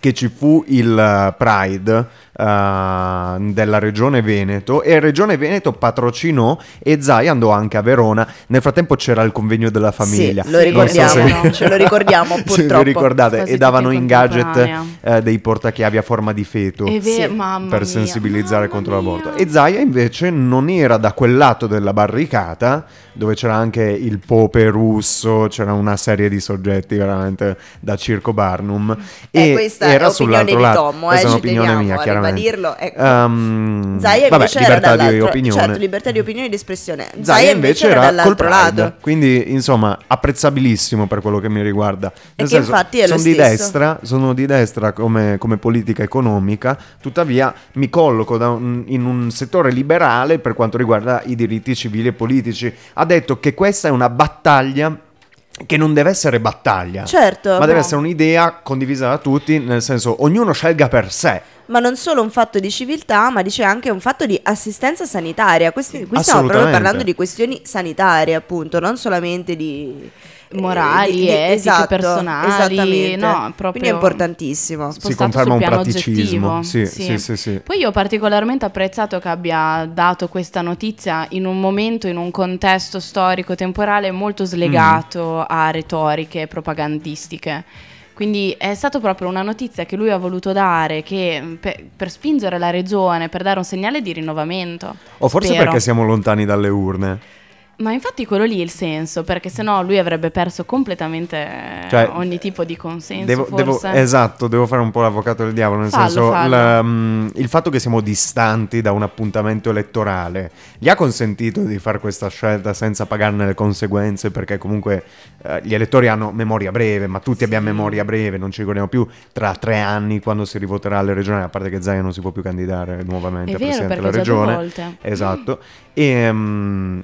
[SPEAKER 1] che ci fu il eh, Pride eh, della Regione Veneto e Regione Veneto patrocinò e Zai andò anche a Verona. Nel frattempo c'era il convegno della famiglia.
[SPEAKER 2] Sì, lo ricordiamo,
[SPEAKER 3] so se-
[SPEAKER 2] ce lo ricordiamo purtroppo.
[SPEAKER 1] ricordate
[SPEAKER 3] Quasi
[SPEAKER 1] e davano in gadget eh, dei portachiavi a forma di feto
[SPEAKER 3] vero,
[SPEAKER 2] Sì,
[SPEAKER 1] per sensibilizzare
[SPEAKER 3] mamma
[SPEAKER 1] contro
[SPEAKER 3] mia.
[SPEAKER 1] l'aborto. E Zaya invece non era da quel lato della barricata, dove c'era anche il pope russo, c'era una serie di soggetti veramente da Circo Barnum.
[SPEAKER 2] Eh,
[SPEAKER 1] e
[SPEAKER 2] questa
[SPEAKER 1] era
[SPEAKER 2] è
[SPEAKER 1] sull'altro
[SPEAKER 2] di
[SPEAKER 1] lato.
[SPEAKER 2] Tommo, eh,
[SPEAKER 1] Questa è un'opinione mia,
[SPEAKER 2] a ribadirlo, ecco.
[SPEAKER 1] Ehm,
[SPEAKER 2] Zaia
[SPEAKER 1] vabbè,
[SPEAKER 2] invece era
[SPEAKER 1] libertà di
[SPEAKER 2] dall'altro,
[SPEAKER 1] opinione.
[SPEAKER 2] certo, libertà di opinione e di espressione.
[SPEAKER 1] Zaia
[SPEAKER 2] Zaia
[SPEAKER 1] invece
[SPEAKER 2] era
[SPEAKER 1] era
[SPEAKER 2] dall'altro lato.
[SPEAKER 1] quindi insomma apprezzabilissimo per quello che mi riguarda. Nel
[SPEAKER 2] che infatti è lo
[SPEAKER 1] sono di
[SPEAKER 2] stesso.
[SPEAKER 1] destra, sono di destra come, come politica economica, tuttavia mi colloco un- in un settore liberale per quanto riguarda i diritti civili e politici. Ha detto che questa è una battaglia che non deve essere battaglia.
[SPEAKER 2] Certo,
[SPEAKER 1] ma deve
[SPEAKER 2] no.
[SPEAKER 1] essere un'idea condivisa da tutti, nel senso ognuno scelga per sé.
[SPEAKER 2] Ma non solo un fatto di civiltà, ma dice anche un fatto di assistenza sanitaria. Questi, qui stiamo proprio parlando di questioni sanitarie, appunto, non solamente di
[SPEAKER 3] Morali,
[SPEAKER 2] eh, di- di-
[SPEAKER 3] etiche,
[SPEAKER 2] esatto,
[SPEAKER 3] personali,
[SPEAKER 2] esattamente.
[SPEAKER 3] no, proprio-
[SPEAKER 2] Quindi è importantissimo.
[SPEAKER 1] Si
[SPEAKER 3] spostato
[SPEAKER 1] conferma
[SPEAKER 3] sul
[SPEAKER 1] un
[SPEAKER 3] piano
[SPEAKER 1] praticismo. sì, sì, sì.
[SPEAKER 3] Poi io ho particolarmente apprezzato che abbia dato questa notizia in un momento, in un contesto storico temporale molto slegato
[SPEAKER 1] Mm.
[SPEAKER 3] a retoriche propagandistiche. Quindi è stata proprio una notizia che lui ha voluto dare che, mh, per, per spingere la regione, per dare un segnale di rinnovamento.
[SPEAKER 1] O forse
[SPEAKER 3] Spero.
[SPEAKER 1] perché siamo lontani dalle urne.
[SPEAKER 3] Ma infatti quello lì è il senso, perché sennò lui avrebbe perso completamente eh,
[SPEAKER 1] Cioè,
[SPEAKER 3] ogni tipo di consenso,
[SPEAKER 1] Devo, devo- esatto, devo fare un po' l'avvocato del diavolo, nel
[SPEAKER 3] Fallo,
[SPEAKER 1] senso
[SPEAKER 3] fallo.
[SPEAKER 1] la- mm, il fatto che siamo distanti da un appuntamento elettorale gli ha consentito di fare questa scelta senza pagarne le conseguenze perché comunque eh, gli elettori hanno memoria breve, ma tutti abbiamo memoria breve, non ci ricordiamo più tra tre anni quando si rivoterà alle regionali, a parte che Zaia non si può più candidare nuovamente
[SPEAKER 3] È
[SPEAKER 1] a
[SPEAKER 3] vero,
[SPEAKER 1] Presidente della regione.
[SPEAKER 3] volte.
[SPEAKER 1] Esatto. E, mm,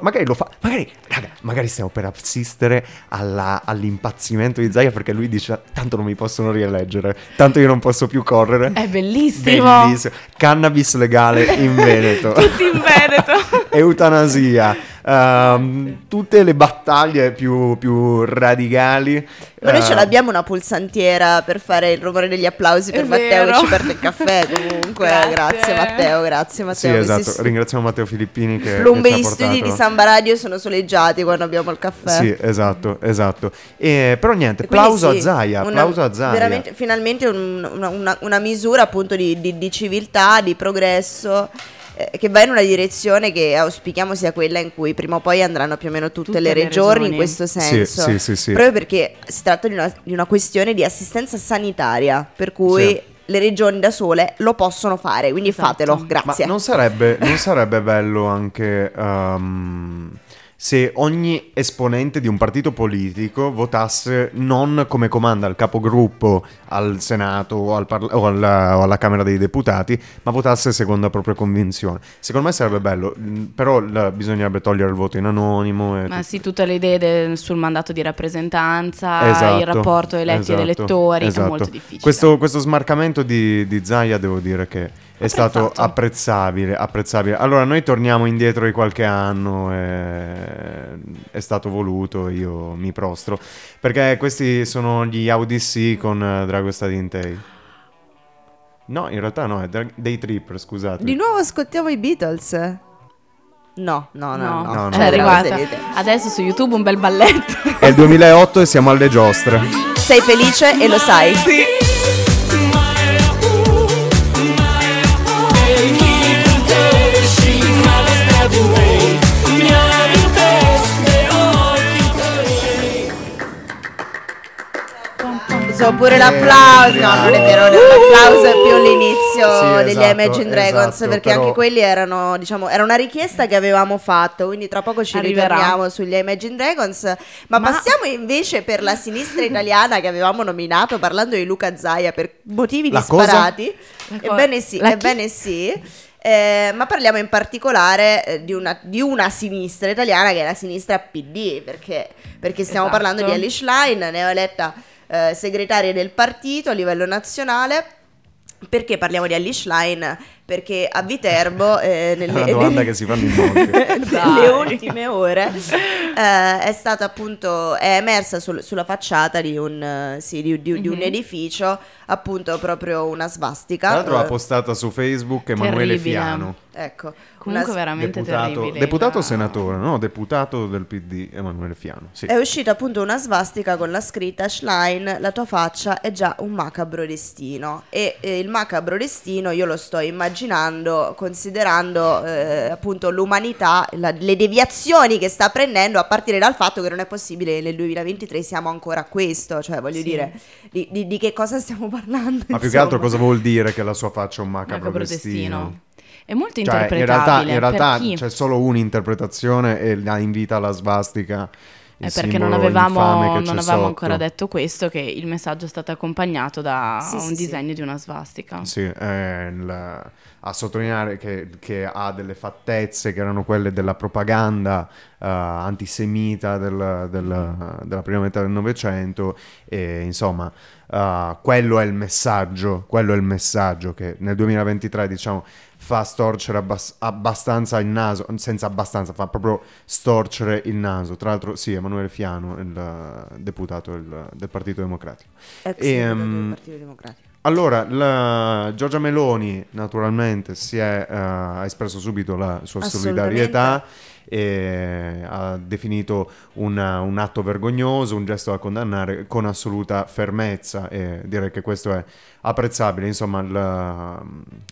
[SPEAKER 1] magari lo fa, magari, raga, magari stiamo per assistere alla- all'impazzimento di Zaia perché lui dice tanto non mi possono rieleggere, tanto io non posso più correre.
[SPEAKER 3] È bellissimo.
[SPEAKER 1] Bellissimo. Cannabis legale in Veneto.
[SPEAKER 3] Tutti in Veneto.
[SPEAKER 1] Eutanasia. Ehm, tutte le battaglie più, più radicali.
[SPEAKER 2] Ma noi ce
[SPEAKER 1] eh,
[SPEAKER 2] l'abbiamo una pulsantiera per fare il rumore degli applausi per
[SPEAKER 3] È
[SPEAKER 2] Matteo
[SPEAKER 3] vero.
[SPEAKER 2] che ci perde il caffè. Comunque, grazie,
[SPEAKER 3] Grazie.
[SPEAKER 2] Matteo, grazie
[SPEAKER 1] Sì,
[SPEAKER 2] Matteo.
[SPEAKER 1] esatto.
[SPEAKER 2] Questi
[SPEAKER 1] Ringraziamo Matteo Filippini che,
[SPEAKER 2] Plumbe gli studi di Samba Radio sono soleggiati quando abbiamo il caffè.
[SPEAKER 1] Sì, esatto, esatto. E, però niente,
[SPEAKER 2] E quindi
[SPEAKER 1] plauso
[SPEAKER 2] sì,
[SPEAKER 1] a Zaia,
[SPEAKER 2] una-
[SPEAKER 1] plauso a Zaia.
[SPEAKER 2] Veramente, finalmente un- una, una- una misura appunto di, di- di civiltà, di progresso, eh, che va in una direzione che auspichiamo sia quella in cui prima o poi andranno più o meno tutte,
[SPEAKER 3] Tutte
[SPEAKER 2] le
[SPEAKER 3] le
[SPEAKER 2] regioni, in
[SPEAKER 3] regioni.
[SPEAKER 2] questo senso.
[SPEAKER 1] sì, sì, sì.
[SPEAKER 2] Proprio perché si tratta di una, di una questione di assistenza sanitaria, per cui
[SPEAKER 1] Sì.
[SPEAKER 2] le regioni da sole lo possono fare, quindi
[SPEAKER 3] Esatto.
[SPEAKER 2] fatelo,
[SPEAKER 1] Ma
[SPEAKER 2] grazie.
[SPEAKER 1] non sarebbe, non sarebbe bello anche ehm, se ogni esponente di un partito politico votasse non come comanda il capogruppo al Senato o, al parla- o alla, o alla Camera dei Deputati, ma votasse secondo la propria convinzione. Secondo me sarebbe bello, mm, però la- bisognerebbe togliere il voto in anonimo.
[SPEAKER 3] Ma
[SPEAKER 1] tutto.
[SPEAKER 3] sì, tutte le idee de- sul mandato di rappresentanza,
[SPEAKER 1] Esatto,
[SPEAKER 3] il rapporto eletti
[SPEAKER 1] esatto,
[SPEAKER 3] ed elettori,
[SPEAKER 1] esatto.
[SPEAKER 3] è molto difficile.
[SPEAKER 1] Questo, questo smarcamento di, di Zaia devo dire che è stato apprezzabile, apprezzabile. Allora noi torniamo indietro di qualche anno, e- è stato voluto, io mi prostro, perché questi sono gli AUDC con eh, Drago Stadintei. No, in realtà no, è Dra- Day Tripper, scusate.
[SPEAKER 2] Di nuovo ascoltiamo i Beatles? No, no, no, no.
[SPEAKER 3] No,
[SPEAKER 1] no,
[SPEAKER 3] è
[SPEAKER 1] no.
[SPEAKER 3] arrivata.
[SPEAKER 2] Siete-
[SPEAKER 3] Adesso su YouTube un bel balletto.
[SPEAKER 1] È il 2008 e siamo alle giostre.
[SPEAKER 2] Sei felice e lo sai. So pure l'applauso. No, non è vero, l'applauso è più l'inizio
[SPEAKER 1] Sì,
[SPEAKER 2] degli
[SPEAKER 1] esatto,
[SPEAKER 2] Imagine Dragons.
[SPEAKER 1] esatto,
[SPEAKER 2] perché
[SPEAKER 1] però-
[SPEAKER 2] anche quelli erano, diciamo, era una richiesta che avevamo fatto. Quindi tra poco ci
[SPEAKER 3] Arriverà.
[SPEAKER 2] ritorniamo sugli Imagine Dragons. Ma,
[SPEAKER 3] Ma-
[SPEAKER 2] passiamo invece per la sinistra italiana che avevamo nominato parlando di Luca Zaia per motivi
[SPEAKER 1] La
[SPEAKER 2] disparati. Ebbene sì,
[SPEAKER 3] la chi?
[SPEAKER 2] ebbene sì. Eh, ma parliamo in particolare eh, di, una, di una sinistra italiana che è la sinistra PD, perché, perché stiamo
[SPEAKER 3] Esatto.
[SPEAKER 2] parlando di Alice Line, neoeletta eh, segretaria del partito a livello nazionale. Perché parliamo di Alice Line? Perché a Viterbo, eh, nelle,
[SPEAKER 1] È una domanda
[SPEAKER 2] nelle-
[SPEAKER 1] che si fanno in molti.
[SPEAKER 2] nelle
[SPEAKER 3] Dai.
[SPEAKER 2] ultime ore eh, è stata appunto è emersa sul- sulla facciata di un, eh, sì, di, di- di un
[SPEAKER 3] Mhm.
[SPEAKER 2] edificio appunto proprio una svastica
[SPEAKER 1] Tra l'altro ha
[SPEAKER 2] eh,
[SPEAKER 1] postata su Facebook Emanuele
[SPEAKER 3] Terribile.
[SPEAKER 1] Fiano.
[SPEAKER 2] ecco
[SPEAKER 3] Comunque
[SPEAKER 2] una-
[SPEAKER 3] veramente
[SPEAKER 1] Deputato,
[SPEAKER 3] terribile.
[SPEAKER 1] deputato o
[SPEAKER 3] Ma-
[SPEAKER 1] senatore? No, deputato del PD Emanuele Fiano. Sì.
[SPEAKER 2] è uscita appunto una svastica con la scritta Schlein, la tua faccia è già un macabro destino e eh, il macabro destino io lo sto immaginando considerando eh, appunto l'umanità, la- le deviazioni che sta prendendo a partire dal fatto che non è possibile che nel 2023 siamo ancora a questo, cioè voglio
[SPEAKER 3] Sì.
[SPEAKER 2] dire di, di- di che cosa stiamo parlando?
[SPEAKER 1] Ma più che
[SPEAKER 2] insomma?
[SPEAKER 1] altro cosa vuol dire che la sua faccia è un macabro,
[SPEAKER 3] Macabro
[SPEAKER 1] destino?
[SPEAKER 3] destino. È molto
[SPEAKER 1] Cioè, in realtà,
[SPEAKER 3] interpretabile.
[SPEAKER 1] in realtà
[SPEAKER 3] per chi?
[SPEAKER 1] c'è solo un'interpretazione e la invita alla svastica.
[SPEAKER 3] È perché non avevamo, non avevamo ancora detto questo, che il messaggio è stato accompagnato da
[SPEAKER 2] Sì,
[SPEAKER 3] un
[SPEAKER 2] sì, sì.
[SPEAKER 3] disegno di una svastica.
[SPEAKER 1] Sì, il- a sottolineare che, che ha delle fattezze che erano quelle della propaganda eh, antisemita del- del- della prima metà del Novecento e insomma eh, quello è il messaggio, quello è il messaggio che nel 2023 diciamo fa storcere abbas- abbastanza il naso, senza abbastanza, fa proprio storcere il naso. Tra l'altro sì, Emanuele Fiano, il eh, deputato del- del Partito Democratico.
[SPEAKER 2] Ex
[SPEAKER 1] E, ehm,
[SPEAKER 2] del Partito Democratico.
[SPEAKER 1] Allora, la- Giorgia Meloni naturalmente si è, eh, ha espresso subito la sua solidarietà e ha definito una- un atto vergognoso, un gesto da condannare con assoluta fermezza e direi che questo è apprezzabile. Insomma, il-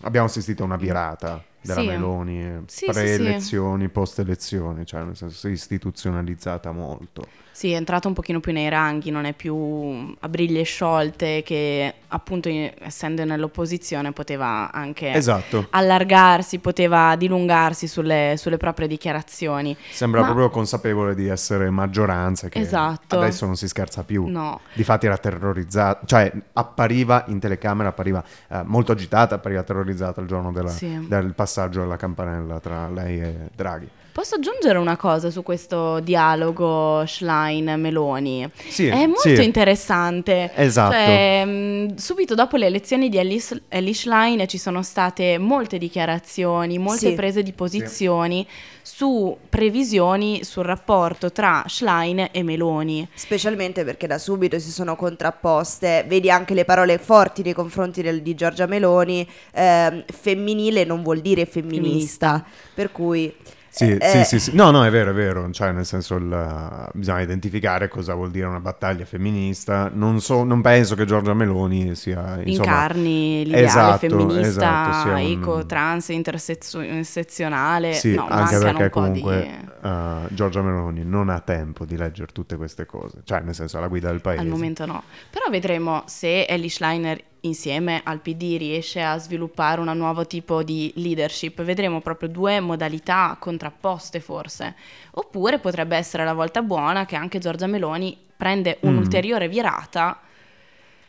[SPEAKER 1] abbiamo assistito a una virata. Della
[SPEAKER 3] Sì.
[SPEAKER 1] Meloni, eh,
[SPEAKER 3] Sì, sì,
[SPEAKER 1] pre-elezioni, post-elezioni, cioè nel senso si è istituzionalizzata molto.
[SPEAKER 3] Sì, è entrato un pochino più nei ranghi, non è più a briglie sciolte che appunto essendo nell'opposizione poteva anche
[SPEAKER 1] Esatto,
[SPEAKER 3] allargarsi, poteva dilungarsi sulle, sulle proprie dichiarazioni.
[SPEAKER 1] sembra
[SPEAKER 3] Ma-
[SPEAKER 1] proprio consapevole di essere maggioranza, che
[SPEAKER 3] Esatto.
[SPEAKER 1] adesso non si scherza più.
[SPEAKER 3] No.
[SPEAKER 1] Difatti era terrorizzata, cioè appariva in telecamera, appariva eh, molto agitata, appariva terrorizzata il giorno della-
[SPEAKER 3] Sì.
[SPEAKER 1] del passaggio della campanella tra lei e Draghi.
[SPEAKER 3] Posso aggiungere una cosa su questo dialogo Schlein-Meloni?
[SPEAKER 1] Sì,
[SPEAKER 3] È molto
[SPEAKER 1] sì.
[SPEAKER 3] interessante.
[SPEAKER 1] Esatto.
[SPEAKER 3] Cioè, mh, subito dopo le elezioni di Ellis, Ellie Schlein ci sono state molte dichiarazioni, molte
[SPEAKER 2] Sì.
[SPEAKER 3] prese di posizioni su previsioni sul rapporto tra Schlein e Meloni.
[SPEAKER 2] Specialmente perché da subito si sono contrapposte, vedi anche le parole forti nei confronti del- di Giorgia Meloni, ehm, femminile non vuol dire femminista, per cui...
[SPEAKER 1] Sì,
[SPEAKER 2] eh,
[SPEAKER 1] sì, sì, sì. No, no, è vero, è vero. Cioè, nel senso, il- bisogna identificare cosa vuol dire una battaglia femminista. Non, so, non penso che Giorgia Meloni sia, insomma...
[SPEAKER 3] Incarni l'ideale
[SPEAKER 1] Esatto,
[SPEAKER 3] femminista,
[SPEAKER 1] esatto, un-
[SPEAKER 3] eco, trans, intersezionale.
[SPEAKER 1] Sì,
[SPEAKER 3] no,
[SPEAKER 1] anche perché comunque
[SPEAKER 3] di...
[SPEAKER 1] eh, Giorgia Meloni non ha tempo di leggere tutte queste cose. Cioè, nel senso, alla guida del paese.
[SPEAKER 3] Al momento no. Però vedremo se Ellie Schleiner insieme al PD riesce a sviluppare un nuovo tipo di leadership. Vedremo proprio due modalità contrapposte forse. Oppure potrebbe essere la volta buona che anche Giorgia Meloni prende
[SPEAKER 1] Mm.
[SPEAKER 3] un'ulteriore virata.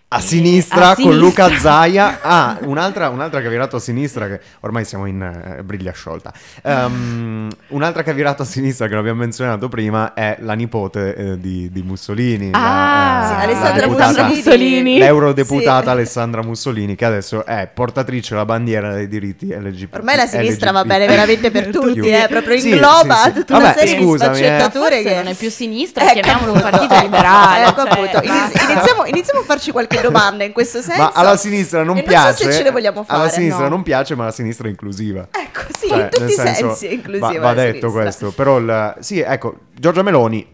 [SPEAKER 1] A
[SPEAKER 3] Eh,
[SPEAKER 1] sinistra
[SPEAKER 3] a
[SPEAKER 1] con
[SPEAKER 3] sinistra.
[SPEAKER 1] Luca Zaia. Ah, un'altra, un'altra che ha virato a sinistra, che ormai siamo in eh, briglia sciolta. Ehm, un'altra che ha virato a sinistra, che non abbiamo menzionato prima, è la nipote eh, di, di Mussolini.
[SPEAKER 3] Ah,
[SPEAKER 1] la,
[SPEAKER 2] Sì,
[SPEAKER 1] eh,
[SPEAKER 2] Alessandra
[SPEAKER 1] la deputata-
[SPEAKER 3] Mussolini.
[SPEAKER 1] L'eurodeputata
[SPEAKER 2] Sì.
[SPEAKER 1] Alessandra Mussolini, che adesso è portatrice della bandiera dei diritti LGBT.
[SPEAKER 2] Ormai la sinistra va
[SPEAKER 1] LGBT.
[SPEAKER 2] bene veramente per tutti, eh, proprio
[SPEAKER 1] Sì,
[SPEAKER 2] ingloba
[SPEAKER 1] sì, sì.
[SPEAKER 2] tutta una
[SPEAKER 1] Vabbè,
[SPEAKER 2] serie
[SPEAKER 1] scusami,
[SPEAKER 2] di
[SPEAKER 1] eh.
[SPEAKER 2] sfaccettature che
[SPEAKER 3] non è più sinistra,
[SPEAKER 2] Ecco
[SPEAKER 3] chiamiamolo un partito liberale.
[SPEAKER 2] ecco
[SPEAKER 3] cioè,
[SPEAKER 2] iniziamo, iniziamo a farci qualche domanda in questo senso.
[SPEAKER 1] Ma alla sinistra non
[SPEAKER 2] E
[SPEAKER 1] piace.
[SPEAKER 2] Non so se ce le vogliamo fare.
[SPEAKER 1] Alla sinistra
[SPEAKER 2] no.
[SPEAKER 1] non piace, ma la sinistra è inclusiva.
[SPEAKER 2] Ecco, sì,
[SPEAKER 1] Cioè,
[SPEAKER 2] in tutti i
[SPEAKER 1] senso,
[SPEAKER 2] sensi è inclusiva.
[SPEAKER 1] Va, va detto
[SPEAKER 2] sinistra.
[SPEAKER 1] questo, però il, sì, ecco, Giorgia Meloni,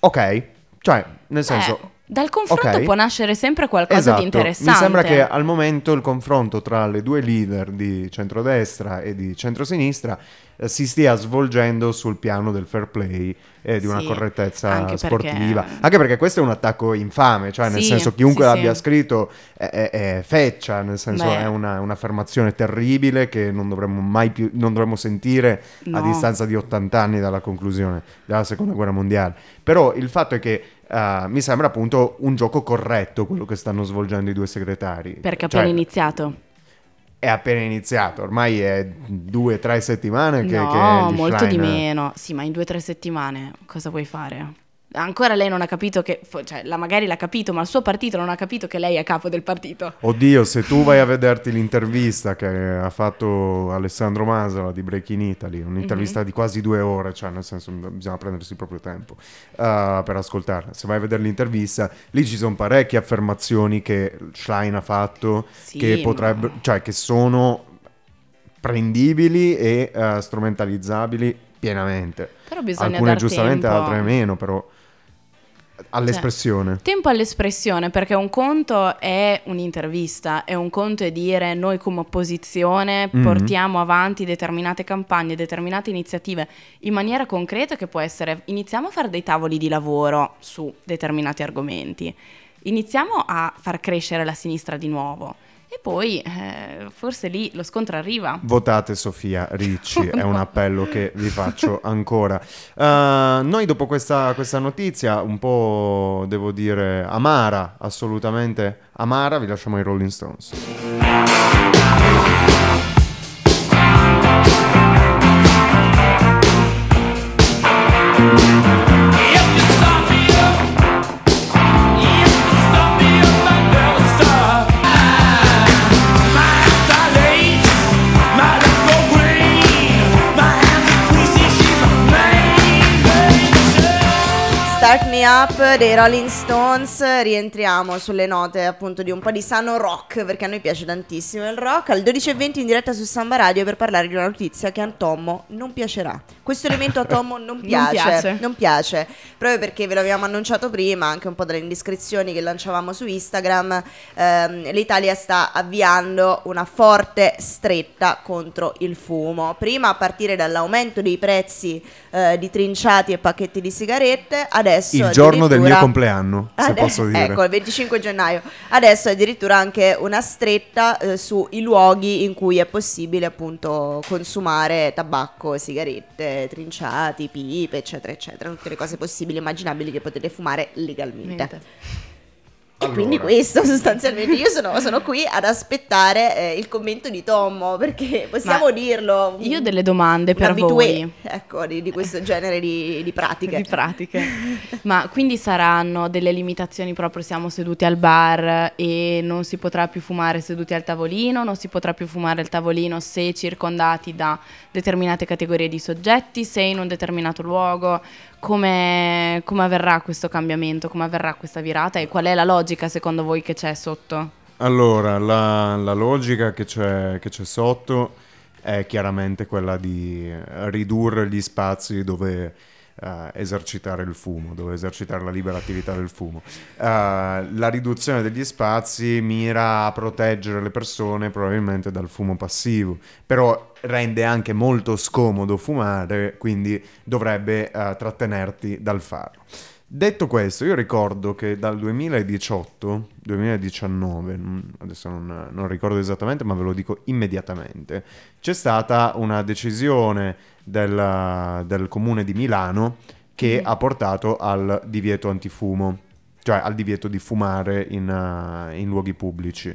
[SPEAKER 1] ok, cioè, nel senso...
[SPEAKER 3] Eh, dal confronto
[SPEAKER 1] ok.
[SPEAKER 3] può nascere sempre qualcosa
[SPEAKER 1] Esatto,
[SPEAKER 3] di interessante.
[SPEAKER 1] Mi sembra che al momento il confronto tra le due leader di centrodestra e di centrosinistra eh, si stia svolgendo sul piano del fair play e di una
[SPEAKER 3] Sì,
[SPEAKER 1] correttezza
[SPEAKER 3] anche
[SPEAKER 1] sportiva.
[SPEAKER 3] perché-
[SPEAKER 1] Anche perché questo è un attacco infame, cioè nel
[SPEAKER 3] Sì,
[SPEAKER 1] senso chiunque
[SPEAKER 3] sì,
[SPEAKER 1] l'abbia scritto è, è- è feccia, nel senso
[SPEAKER 3] Beh.
[SPEAKER 1] è una- un'affermazione terribile che non dovremmo mai più non dovremmo sentire a
[SPEAKER 3] No.
[SPEAKER 1] distanza di 80 anni dalla conclusione della seconda guerra mondiale. Però il fatto è che eh, mi sembra appunto un gioco corretto quello che stanno svolgendo i due segretari.
[SPEAKER 3] Perché ha
[SPEAKER 1] Cioè,
[SPEAKER 3] appena iniziato.
[SPEAKER 1] È appena iniziato, ormai è due o tre settimane che,
[SPEAKER 3] no,
[SPEAKER 1] che
[SPEAKER 3] molto di
[SPEAKER 1] Schlein-
[SPEAKER 3] meno. Sì, ma in due o tre settimane cosa vuoi fare? Ancora lei non ha capito che, cioè, la magari l'ha capito, ma il suo partito non ha capito che lei è capo del partito.
[SPEAKER 1] Oddio, se tu vai a vederti l'intervista che ha fatto Alessandro Masola di Breaking Italy, un'intervista di quasi due ore, cioè nel senso bisogna prendersi il proprio tempo uh, per ascoltarla. Se vai a vedere l'intervista, lì ci sono parecchie affermazioni che Schlein ha fatto
[SPEAKER 3] Sì,
[SPEAKER 1] che
[SPEAKER 3] ma-
[SPEAKER 1] potrebbero, cioè che sono prendibili e uh, strumentalizzabili pienamente.
[SPEAKER 3] Però bisogna
[SPEAKER 1] Alcune giustamente,
[SPEAKER 3] tempo.
[SPEAKER 1] altre meno, però all'espressione.
[SPEAKER 3] Tempo all'espressione, perché un conto è un'intervista, e un conto è dire noi come opposizione
[SPEAKER 1] Mhm.
[SPEAKER 3] portiamo avanti determinate campagne, determinate iniziative in maniera concreta che può essere iniziamo a fare dei tavoli di lavoro su determinati argomenti, iniziamo a far crescere la sinistra di nuovo e poi eh, forse lì lo scontro arriva.
[SPEAKER 1] Votate Sofia Ricci, è un appello che vi faccio ancora. Uh, noi dopo questa, questa notizia, un po' devo dire amara, assolutamente amara, vi lasciamo ai Rolling Stones.
[SPEAKER 4] Up
[SPEAKER 2] dei Rolling Stones, rientriamo sulle note appunto di un po' di sano rock, perché a noi piace tantissimo il rock, al 12.20 in diretta su Samba Radio per parlare di una notizia che a Tommo non piacerà. Questo elemento a Tommo non piace,
[SPEAKER 3] piace.
[SPEAKER 2] non piace, proprio perché ve l'abbiamo annunciato prima, anche un po' dalle indiscrezioni che lanciavamo su Instagram, ehm, l'Italia sta avviando una forte stretta contro il fumo. Prima a partire dall'aumento dei prezzi eh, di trinciati e pacchetti di sigarette, adesso
[SPEAKER 1] Il giorno del mio compleanno, se
[SPEAKER 2] Ade-
[SPEAKER 1] posso dire.
[SPEAKER 2] Ecco, il 25 gennaio. Adesso addirittura anche una stretta eh, sui luoghi in cui è possibile appunto consumare tabacco, sigarette, trinciati, pipe, eccetera, eccetera. Tutte le cose possibili e immaginabili che potete fumare legalmente.
[SPEAKER 3] Niente.
[SPEAKER 2] E
[SPEAKER 1] Allora.
[SPEAKER 2] quindi questo sostanzialmente io sono, sono qui ad aspettare eh, il commento di Tommo perché possiamo
[SPEAKER 3] Ma
[SPEAKER 2] dirlo.
[SPEAKER 3] Io ho delle domande per
[SPEAKER 2] abitué,
[SPEAKER 3] voi.
[SPEAKER 2] Ecco, di, di questo genere di, di pratiche.
[SPEAKER 3] Di pratiche. Ma quindi saranno delle limitazioni proprio siamo seduti al bar e non si potrà più fumare seduti al tavolino, non si potrà più fumare al tavolino se circondati da determinate categorie di soggetti, se in un determinato luogo. Come, come avverrà questo cambiamento? Come avverrà questa virata? E qual è la logica secondo voi che c'è sotto?
[SPEAKER 1] Allora, la, la logica che c'è, che c'è sotto è chiaramente quella di ridurre gli spazi dove eh, esercitare il fumo, dove esercitare la libera attività del fumo. Eh, la riduzione degli spazi mira a proteggere le persone probabilmente dal fumo passivo, però rende anche molto scomodo fumare, quindi dovrebbe eh, trattenerti dal farlo. Detto questo, io ricordo che dal 2018, 2019, non- adesso non, non ricordo esattamente, ma ve lo dico immediatamente, c'è stata una decisione del, del comune di Milano che ha portato al divieto antifumo, cioè al divieto di fumare in, eh, in luoghi pubblici.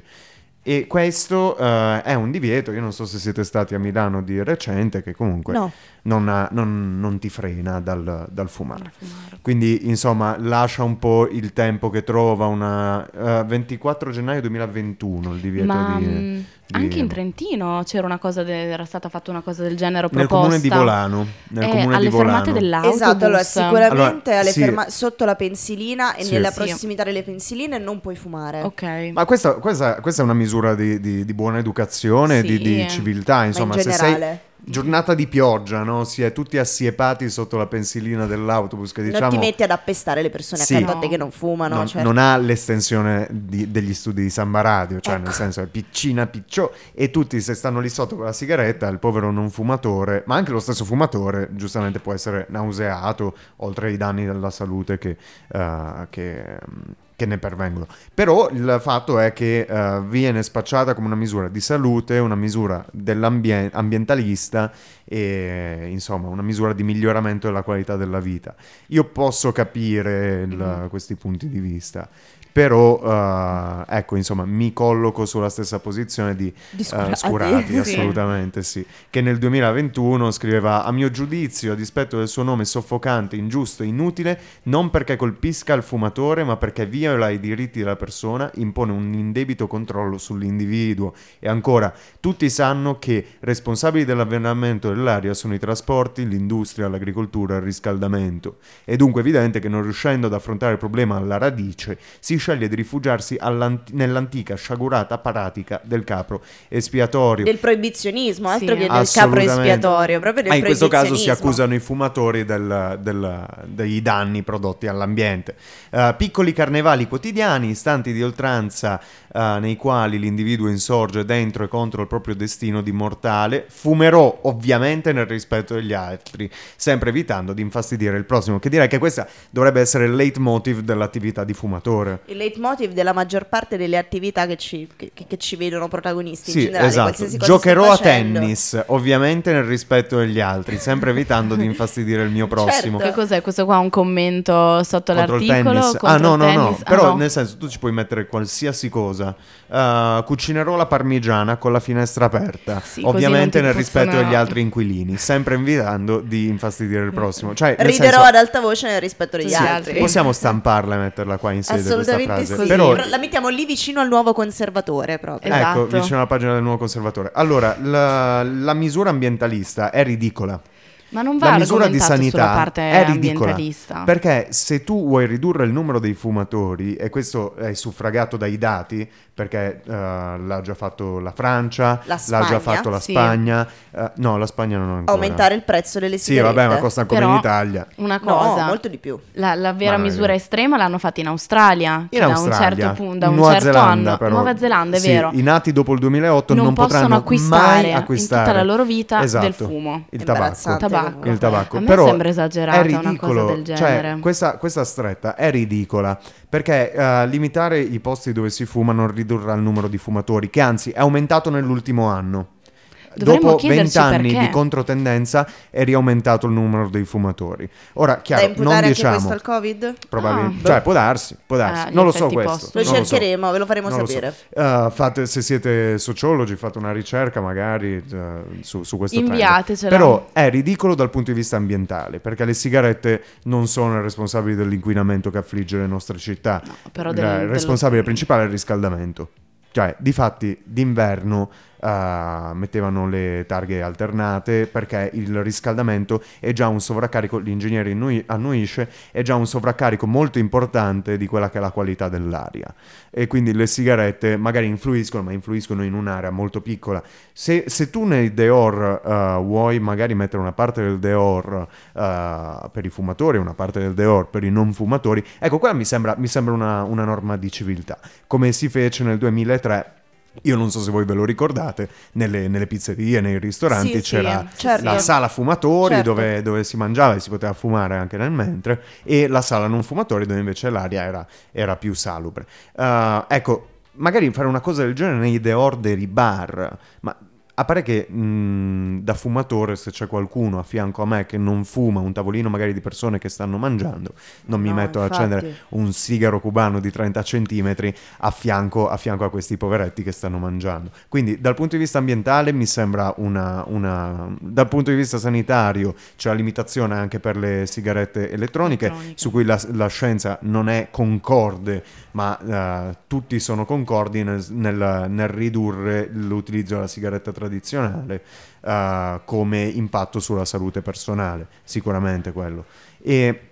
[SPEAKER 1] E questo eh, è un divieto, io non so se siete stati a Milano di recente, che comunque
[SPEAKER 2] No.
[SPEAKER 1] non, ha- non- non ti frena dal, dal fumare. Quindi, insomma, lascia un po' il tempo che trova una... eh, 24 gennaio 2021 il divieto
[SPEAKER 3] Ma
[SPEAKER 1] di... di-
[SPEAKER 3] anche in Trentino c'era una cosa de- era stata fatta una cosa del genere
[SPEAKER 1] Nel
[SPEAKER 3] proposta.
[SPEAKER 1] comune di Volano. Nel
[SPEAKER 3] Eh,
[SPEAKER 1] comune
[SPEAKER 3] alle
[SPEAKER 1] di Volano.
[SPEAKER 3] fermate dell'autobus.
[SPEAKER 2] Esatto, allora sicuramente
[SPEAKER 1] Allora,
[SPEAKER 2] alle
[SPEAKER 1] sì.
[SPEAKER 2] ferma- sotto la pensilina e
[SPEAKER 1] Sì.
[SPEAKER 2] nella prossimità delle pensiline non puoi fumare.
[SPEAKER 3] Ok.
[SPEAKER 1] Ma questa, questa- questa è una misura di, di- di buona educazione, di,
[SPEAKER 3] Sì.
[SPEAKER 1] di civiltà, insomma,
[SPEAKER 2] in
[SPEAKER 1] se sei
[SPEAKER 2] generale.
[SPEAKER 1] Giornata di pioggia, no? Si è tutti assiepati sotto la pensilina dell'autobus, che
[SPEAKER 2] non
[SPEAKER 1] diciamo
[SPEAKER 2] ti metti ad appestare le persone
[SPEAKER 1] Sì.
[SPEAKER 2] accanto a te
[SPEAKER 3] No.
[SPEAKER 2] che non fumano.
[SPEAKER 1] non,
[SPEAKER 2] certo.
[SPEAKER 1] non ha l'estensione di- degli studi di Samba Radio, cioè
[SPEAKER 2] Ecco.
[SPEAKER 1] nel senso è piccina piccio e tutti se stanno lì sotto con la sigaretta, il povero non fumatore, ma anche lo stesso fumatore giustamente può essere nauseato, oltre ai danni della salute che, eh, che, che ne pervengono. Però il fatto è che eh, viene spacciata come una misura di salute, una misura dell'ambientalista e insomma una misura di miglioramento della qualità della vita. Io posso capire il- questi punti di vista, però eh, ecco insomma mi colloco sulla stessa posizione di,
[SPEAKER 2] Di
[SPEAKER 1] eh,
[SPEAKER 2] Scurati.
[SPEAKER 1] Scurati,
[SPEAKER 3] Sì.
[SPEAKER 1] assolutamente sì, che nel 2021 scriveva a mio giudizio a dispetto del suo nome soffocante, ingiusto inutile, non perché colpisca il fumatore ma perché viola i diritti della persona, impone un indebito controllo sull'individuo e ancora tutti sanno che responsabili dell'avvelenamento dell'aria sono i trasporti, l'industria, l'agricoltura, il riscaldamento. È dunque evidente che non riuscendo ad affrontare il problema alla radice, si sceglie di rifugiarsi nell'antica sciagurata pratica del capro espiatorio.
[SPEAKER 2] Del proibizionismo, altro
[SPEAKER 3] Sì.
[SPEAKER 2] che del capro espiatorio, proprio del
[SPEAKER 1] Ah, in questo caso si accusano i fumatori del- del- dei danni prodotti all'ambiente. Eh, piccoli carnevali quotidiani, istanti di oltranza eh, nei quali l'individuo insorge dentro e contro il proprio destino di mortale. Fumerò ovviamente nel rispetto degli altri, sempre evitando di infastidire il prossimo. Che direi che questa dovrebbe essere il leitmotiv dell'attività di fumatore.
[SPEAKER 2] Il leitmotiv della maggior parte delle attività che ci, che, che ci vedono protagonisti in
[SPEAKER 1] Sì,
[SPEAKER 2] generale.
[SPEAKER 1] esatto. Giocherò a tennis, ovviamente nel rispetto degli altri, sempre evitando di infastidire il mio prossimo.
[SPEAKER 2] Certo.
[SPEAKER 3] Che cos'è questo qua? Un commento sotto
[SPEAKER 1] contro il
[SPEAKER 3] l'articolo?
[SPEAKER 1] tennis.
[SPEAKER 3] Contro
[SPEAKER 1] Ah, no,
[SPEAKER 3] il
[SPEAKER 1] no, no.
[SPEAKER 3] Ah,
[SPEAKER 1] Però
[SPEAKER 3] no.
[SPEAKER 1] nel senso, tu ci puoi mettere qualsiasi cosa. Uh, cucinerò la parmigiana con la finestra aperta.
[SPEAKER 3] Sì,
[SPEAKER 1] Ovviamente nel rispetto
[SPEAKER 3] possono-
[SPEAKER 1] degli altri inquilini, sempre invitando di infastidire il prossimo. Cioè, nel
[SPEAKER 2] Riderò
[SPEAKER 1] senso-
[SPEAKER 2] ad alta voce nel rispetto degli
[SPEAKER 3] Sì,
[SPEAKER 2] altri.
[SPEAKER 1] Possiamo stamparla e metterla qua in sede questa
[SPEAKER 2] Assolutamente
[SPEAKER 1] frase.
[SPEAKER 2] sì.
[SPEAKER 1] Però
[SPEAKER 2] La mettiamo lì vicino al nuovo conservatore proprio.
[SPEAKER 3] Esatto.
[SPEAKER 1] Ecco, vicino alla pagina del nuovo conservatore. Allora, la, la misura ambientalista è ridicola.
[SPEAKER 3] Ma non va
[SPEAKER 1] la misura di sanità
[SPEAKER 3] sulla parte
[SPEAKER 1] è ridicola.
[SPEAKER 3] ambientalista.
[SPEAKER 1] Perché se tu vuoi ridurre il numero dei fumatori, e questo è suffragato dai dati, perché eh, l'ha già fatto la Francia,
[SPEAKER 2] La
[SPEAKER 1] l'ha già
[SPEAKER 2] Spagna?
[SPEAKER 1] fatto la
[SPEAKER 3] Sì.
[SPEAKER 1] Spagna, eh, no, la Spagna non ancora.
[SPEAKER 2] Aumentare il prezzo delle
[SPEAKER 1] Sì,
[SPEAKER 2] sigarette.
[SPEAKER 1] vabbè, ma costa come in Italia.
[SPEAKER 3] Una
[SPEAKER 2] No,
[SPEAKER 3] cosa,
[SPEAKER 2] molto di più.
[SPEAKER 3] la, la vera
[SPEAKER 1] Ma
[SPEAKER 3] misura estrema l'hanno fatta in Australia,
[SPEAKER 1] In
[SPEAKER 3] da un
[SPEAKER 1] Australia,
[SPEAKER 3] certo punto, da
[SPEAKER 1] in
[SPEAKER 3] un
[SPEAKER 1] Nuova
[SPEAKER 3] certo
[SPEAKER 1] Zelanda,
[SPEAKER 3] anno,
[SPEAKER 1] però,
[SPEAKER 3] Nuova Zelanda è
[SPEAKER 1] sì,
[SPEAKER 3] vero,
[SPEAKER 1] I nati dopo il 2008 non,
[SPEAKER 3] non
[SPEAKER 1] potranno
[SPEAKER 3] acquistare
[SPEAKER 1] mai
[SPEAKER 3] in
[SPEAKER 1] acquistare
[SPEAKER 3] tutta la loro vita
[SPEAKER 1] Esatto,
[SPEAKER 3] del fumo.
[SPEAKER 1] il tabacco.
[SPEAKER 2] Imbarazzante
[SPEAKER 3] Tabacco.
[SPEAKER 1] Il tabacco.
[SPEAKER 3] A me
[SPEAKER 1] Però
[SPEAKER 3] sembra esagerata
[SPEAKER 1] è
[SPEAKER 3] una cosa
[SPEAKER 1] ridicolo,
[SPEAKER 3] del
[SPEAKER 1] cioè,
[SPEAKER 3] genere.
[SPEAKER 1] questa, questa stretta è ridicola perché eh, limitare i posti dove si fuma non ridurrà il numero di fumatori, che anzi è aumentato nell'ultimo anno.
[SPEAKER 3] Dovremmo
[SPEAKER 1] Dopo
[SPEAKER 3] chiederci
[SPEAKER 1] 20 anni
[SPEAKER 3] perché.
[SPEAKER 1] di controtendenza è riaumentato il numero dei fumatori. Ora, chiaro, non diciamo
[SPEAKER 2] questo al Covid?
[SPEAKER 1] probabilmente,
[SPEAKER 3] Ah.
[SPEAKER 1] cioè può darsi, può darsi.
[SPEAKER 3] Ah,
[SPEAKER 1] non lo so questo.
[SPEAKER 2] Lo
[SPEAKER 1] non so.
[SPEAKER 2] cercheremo, ve lo faremo
[SPEAKER 1] Non lo so.
[SPEAKER 2] sapere.
[SPEAKER 1] Eh, fate, se siete sociologi, fate una ricerca magari eh, su, su questo.
[SPEAKER 3] Inviatecela.
[SPEAKER 1] Però è ridicolo dal punto di vista ambientale, perché le sigarette non sono responsabili dell'inquinamento che affligge le nostre città.
[SPEAKER 3] però
[SPEAKER 1] il
[SPEAKER 3] del-
[SPEAKER 1] responsabile
[SPEAKER 3] dello-
[SPEAKER 1] principale è il riscaldamento. Cioè, difatti, d'inverno eh, mettevano le targhe alternate perché il riscaldamento è già un sovraccarico, l'ingegnere innui- annuisce, è già un sovraccarico molto importante di quella che è la qualità dell'aria. E quindi le sigarette magari influiscono, ma influiscono in un'area molto piccola. Se, se tu nei Deor eh, vuoi magari mettere una parte del Deor eh, per i fumatori una parte del Deor per i non fumatori, ecco, quella mi sembra, mi sembra una, una norma di civiltà, come si fece nel 2003. Io non so se voi ve lo ricordate, nelle, nelle pizzerie, nei ristoranti
[SPEAKER 3] Sì, sì,
[SPEAKER 1] c'era
[SPEAKER 2] certo.
[SPEAKER 1] la sala fumatori
[SPEAKER 2] Certo.
[SPEAKER 1] dove, dove si mangiava e si poteva fumare anche nel mentre e la sala non fumatori dove invece l'aria era, era più salubre. Uh, ecco, magari fare una cosa del genere nei deor dei bar, ma a pare che mh, da fumatore se c'è qualcuno a fianco a me che non fuma, un tavolino magari di persone che stanno mangiando, non mi
[SPEAKER 2] No,
[SPEAKER 1] metto ad
[SPEAKER 2] infatti.
[SPEAKER 1] accendere un sigaro cubano di 30 centimetri a fianco, a fianco a questi poveretti che stanno mangiando. Quindi dal punto di vista ambientale mi sembra una... una dal punto di vista sanitario c'è la limitazione anche per le sigarette elettroniche,
[SPEAKER 3] Elettroniche.
[SPEAKER 1] su cui la, la scienza non è concorde, ma eh, tutti sono concordi nel, nel- nel ridurre l'utilizzo della sigaretta tradizionale eh, come impatto sulla salute personale, sicuramente quello. E,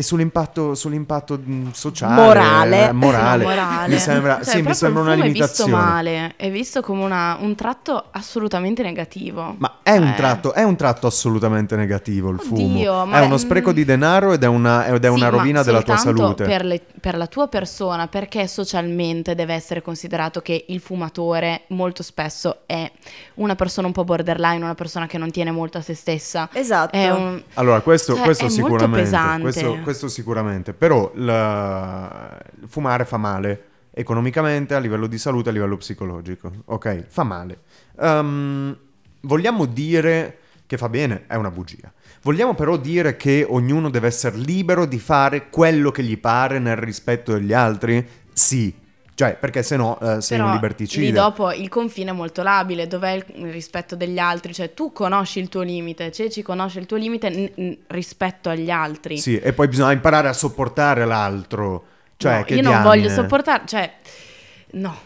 [SPEAKER 1] e sull'impatto, sull'impatto mh, sociale,
[SPEAKER 2] Morale.
[SPEAKER 1] eh, morale,
[SPEAKER 3] morale.
[SPEAKER 1] mi sembra,
[SPEAKER 3] Cioè,
[SPEAKER 1] sì, mi sembra una limitazione.
[SPEAKER 3] è visto male, è visto come una- un tratto assolutamente negativo.
[SPEAKER 1] Ma è un,
[SPEAKER 3] Eh.
[SPEAKER 1] tratto, è un tratto assolutamente negativo il
[SPEAKER 3] Oddio,
[SPEAKER 1] fumo.
[SPEAKER 3] ma
[SPEAKER 1] È uno spreco di denaro ed è una, ed è
[SPEAKER 3] Sì,
[SPEAKER 1] una rovina della tua salute.
[SPEAKER 3] Per, le- per la tua persona, perché socialmente deve essere considerato che il fumatore molto spesso è una persona un po' borderline, una persona che non tiene molto a se stessa.
[SPEAKER 2] Esatto.
[SPEAKER 3] È un-
[SPEAKER 1] Allora, questo,
[SPEAKER 3] Cioè,
[SPEAKER 1] questo
[SPEAKER 3] è molto
[SPEAKER 1] sicuramente.
[SPEAKER 3] pesante.
[SPEAKER 1] Questo, questo sicuramente. Però la- fumare fa male economicamente, a livello di salute, a livello psicologico. Ok? Fa male. Ehm, vogliamo dire che fa bene? È una bugia. Vogliamo però dire che ognuno deve essere libero di fare quello che gli pare nel rispetto degli altri? Sì. Cioè, perché se no eh, sei
[SPEAKER 3] Però
[SPEAKER 1] un
[SPEAKER 3] lì
[SPEAKER 1] liberticida.
[SPEAKER 3] dopo il confine è molto labile, dov'è il rispetto degli altri? Cioè tu conosci il tuo limite, Ceci conosce il tuo limite n- n- rispetto agli altri.
[SPEAKER 1] Sì, e poi bisogna imparare a sopportare l'altro. Cioè,
[SPEAKER 3] No,
[SPEAKER 1] che
[SPEAKER 3] io non
[SPEAKER 1] diamine.
[SPEAKER 3] voglio sopportare, cioè no,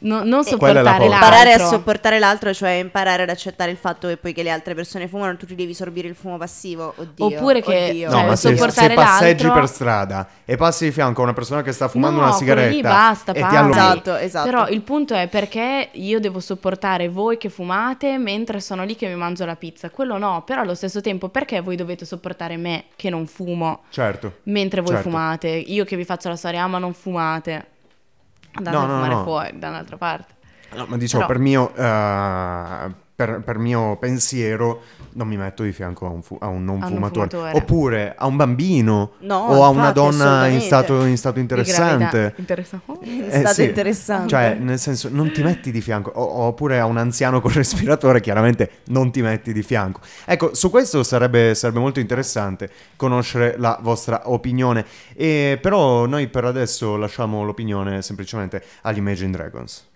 [SPEAKER 3] No- non
[SPEAKER 1] la
[SPEAKER 3] sopportare l'altro.
[SPEAKER 2] Imparare a sopportare l'altro, cioè imparare ad accettare il fatto che poi che le altre persone fumano, tu ti devi sorbire il fumo passivo. Oddio.
[SPEAKER 3] Oppure che-
[SPEAKER 2] oddio.
[SPEAKER 1] No,
[SPEAKER 3] Cioè,
[SPEAKER 1] ma se, se passeggi
[SPEAKER 3] l'altro-
[SPEAKER 1] per strada e passi di fianco a una persona che sta fumando
[SPEAKER 3] No,
[SPEAKER 1] una sigaretta
[SPEAKER 3] lì basta,
[SPEAKER 1] e ti allongi-
[SPEAKER 2] Esatto, esatto.
[SPEAKER 3] Però il punto è perché io devo sopportare voi che fumate mentre sono lì che mi mangio la pizza. Quello no, però allo stesso tempo perché voi dovete sopportare me che non fumo
[SPEAKER 1] Certo.
[SPEAKER 3] mentre voi
[SPEAKER 1] Certo.
[SPEAKER 3] fumate? Io che vi faccio la storia, ah, ma non fumate. Andate
[SPEAKER 1] No,
[SPEAKER 3] a
[SPEAKER 1] no,
[SPEAKER 3] fumare
[SPEAKER 1] no.
[SPEAKER 3] fuori da un'altra parte.
[SPEAKER 1] No, ma dicevo,
[SPEAKER 3] Però-
[SPEAKER 1] per, mio, eh, per, per mio pensiero non mi metto di fianco a un, fu- a un non
[SPEAKER 3] A
[SPEAKER 1] fumatore.
[SPEAKER 3] fumatore.
[SPEAKER 1] Oppure a un bambino
[SPEAKER 2] No,
[SPEAKER 1] o a una donna in stato, in stato interessante.
[SPEAKER 3] Interessante. Oh.
[SPEAKER 2] È stato
[SPEAKER 1] sì.
[SPEAKER 2] interessante.
[SPEAKER 1] Cioè, nel senso, non ti metti di fianco. O- oppure a un anziano col respiratore, chiaramente non ti metti di fianco. Ecco, su questo sarebbe, sarebbe molto interessante conoscere la vostra opinione. E, però noi per adesso lasciamo l'opinione semplicemente agli Imagine Dragons.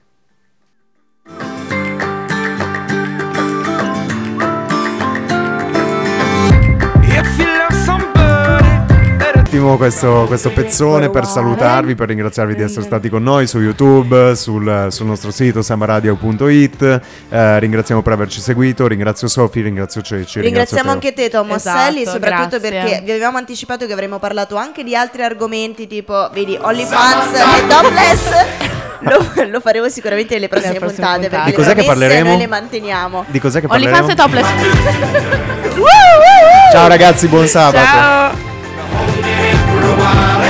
[SPEAKER 1] Attimo questo, questo pezzone per salutarvi, per ringraziarvi di essere stati con noi su YouTube, sul, sul nostro sito sambaradio.it. Eh, ringraziamo per averci seguito, ringrazio Sofi, ringrazio Ceci.
[SPEAKER 2] Ringraziamo
[SPEAKER 1] ringrazio
[SPEAKER 2] anche te Tommaselli,
[SPEAKER 3] Esatto,
[SPEAKER 2] soprattutto
[SPEAKER 3] grazie.
[SPEAKER 2] perché vi avevamo anticipato che avremmo parlato anche di altri argomenti tipo, vedi, OnlyFans e topless. Lo, lo faremo sicuramente nelle prossime,
[SPEAKER 3] prossime
[SPEAKER 2] puntate,
[SPEAKER 3] puntate.
[SPEAKER 2] perché
[SPEAKER 1] Di cos'è
[SPEAKER 2] le
[SPEAKER 1] che parleremo?
[SPEAKER 2] noi le manteniamo.
[SPEAKER 1] Di cos'è che
[SPEAKER 3] OnlyFans
[SPEAKER 1] parleremo?
[SPEAKER 3] e topless.
[SPEAKER 1] Ciao ragazzi, buon sabato.
[SPEAKER 3] Ciao. while.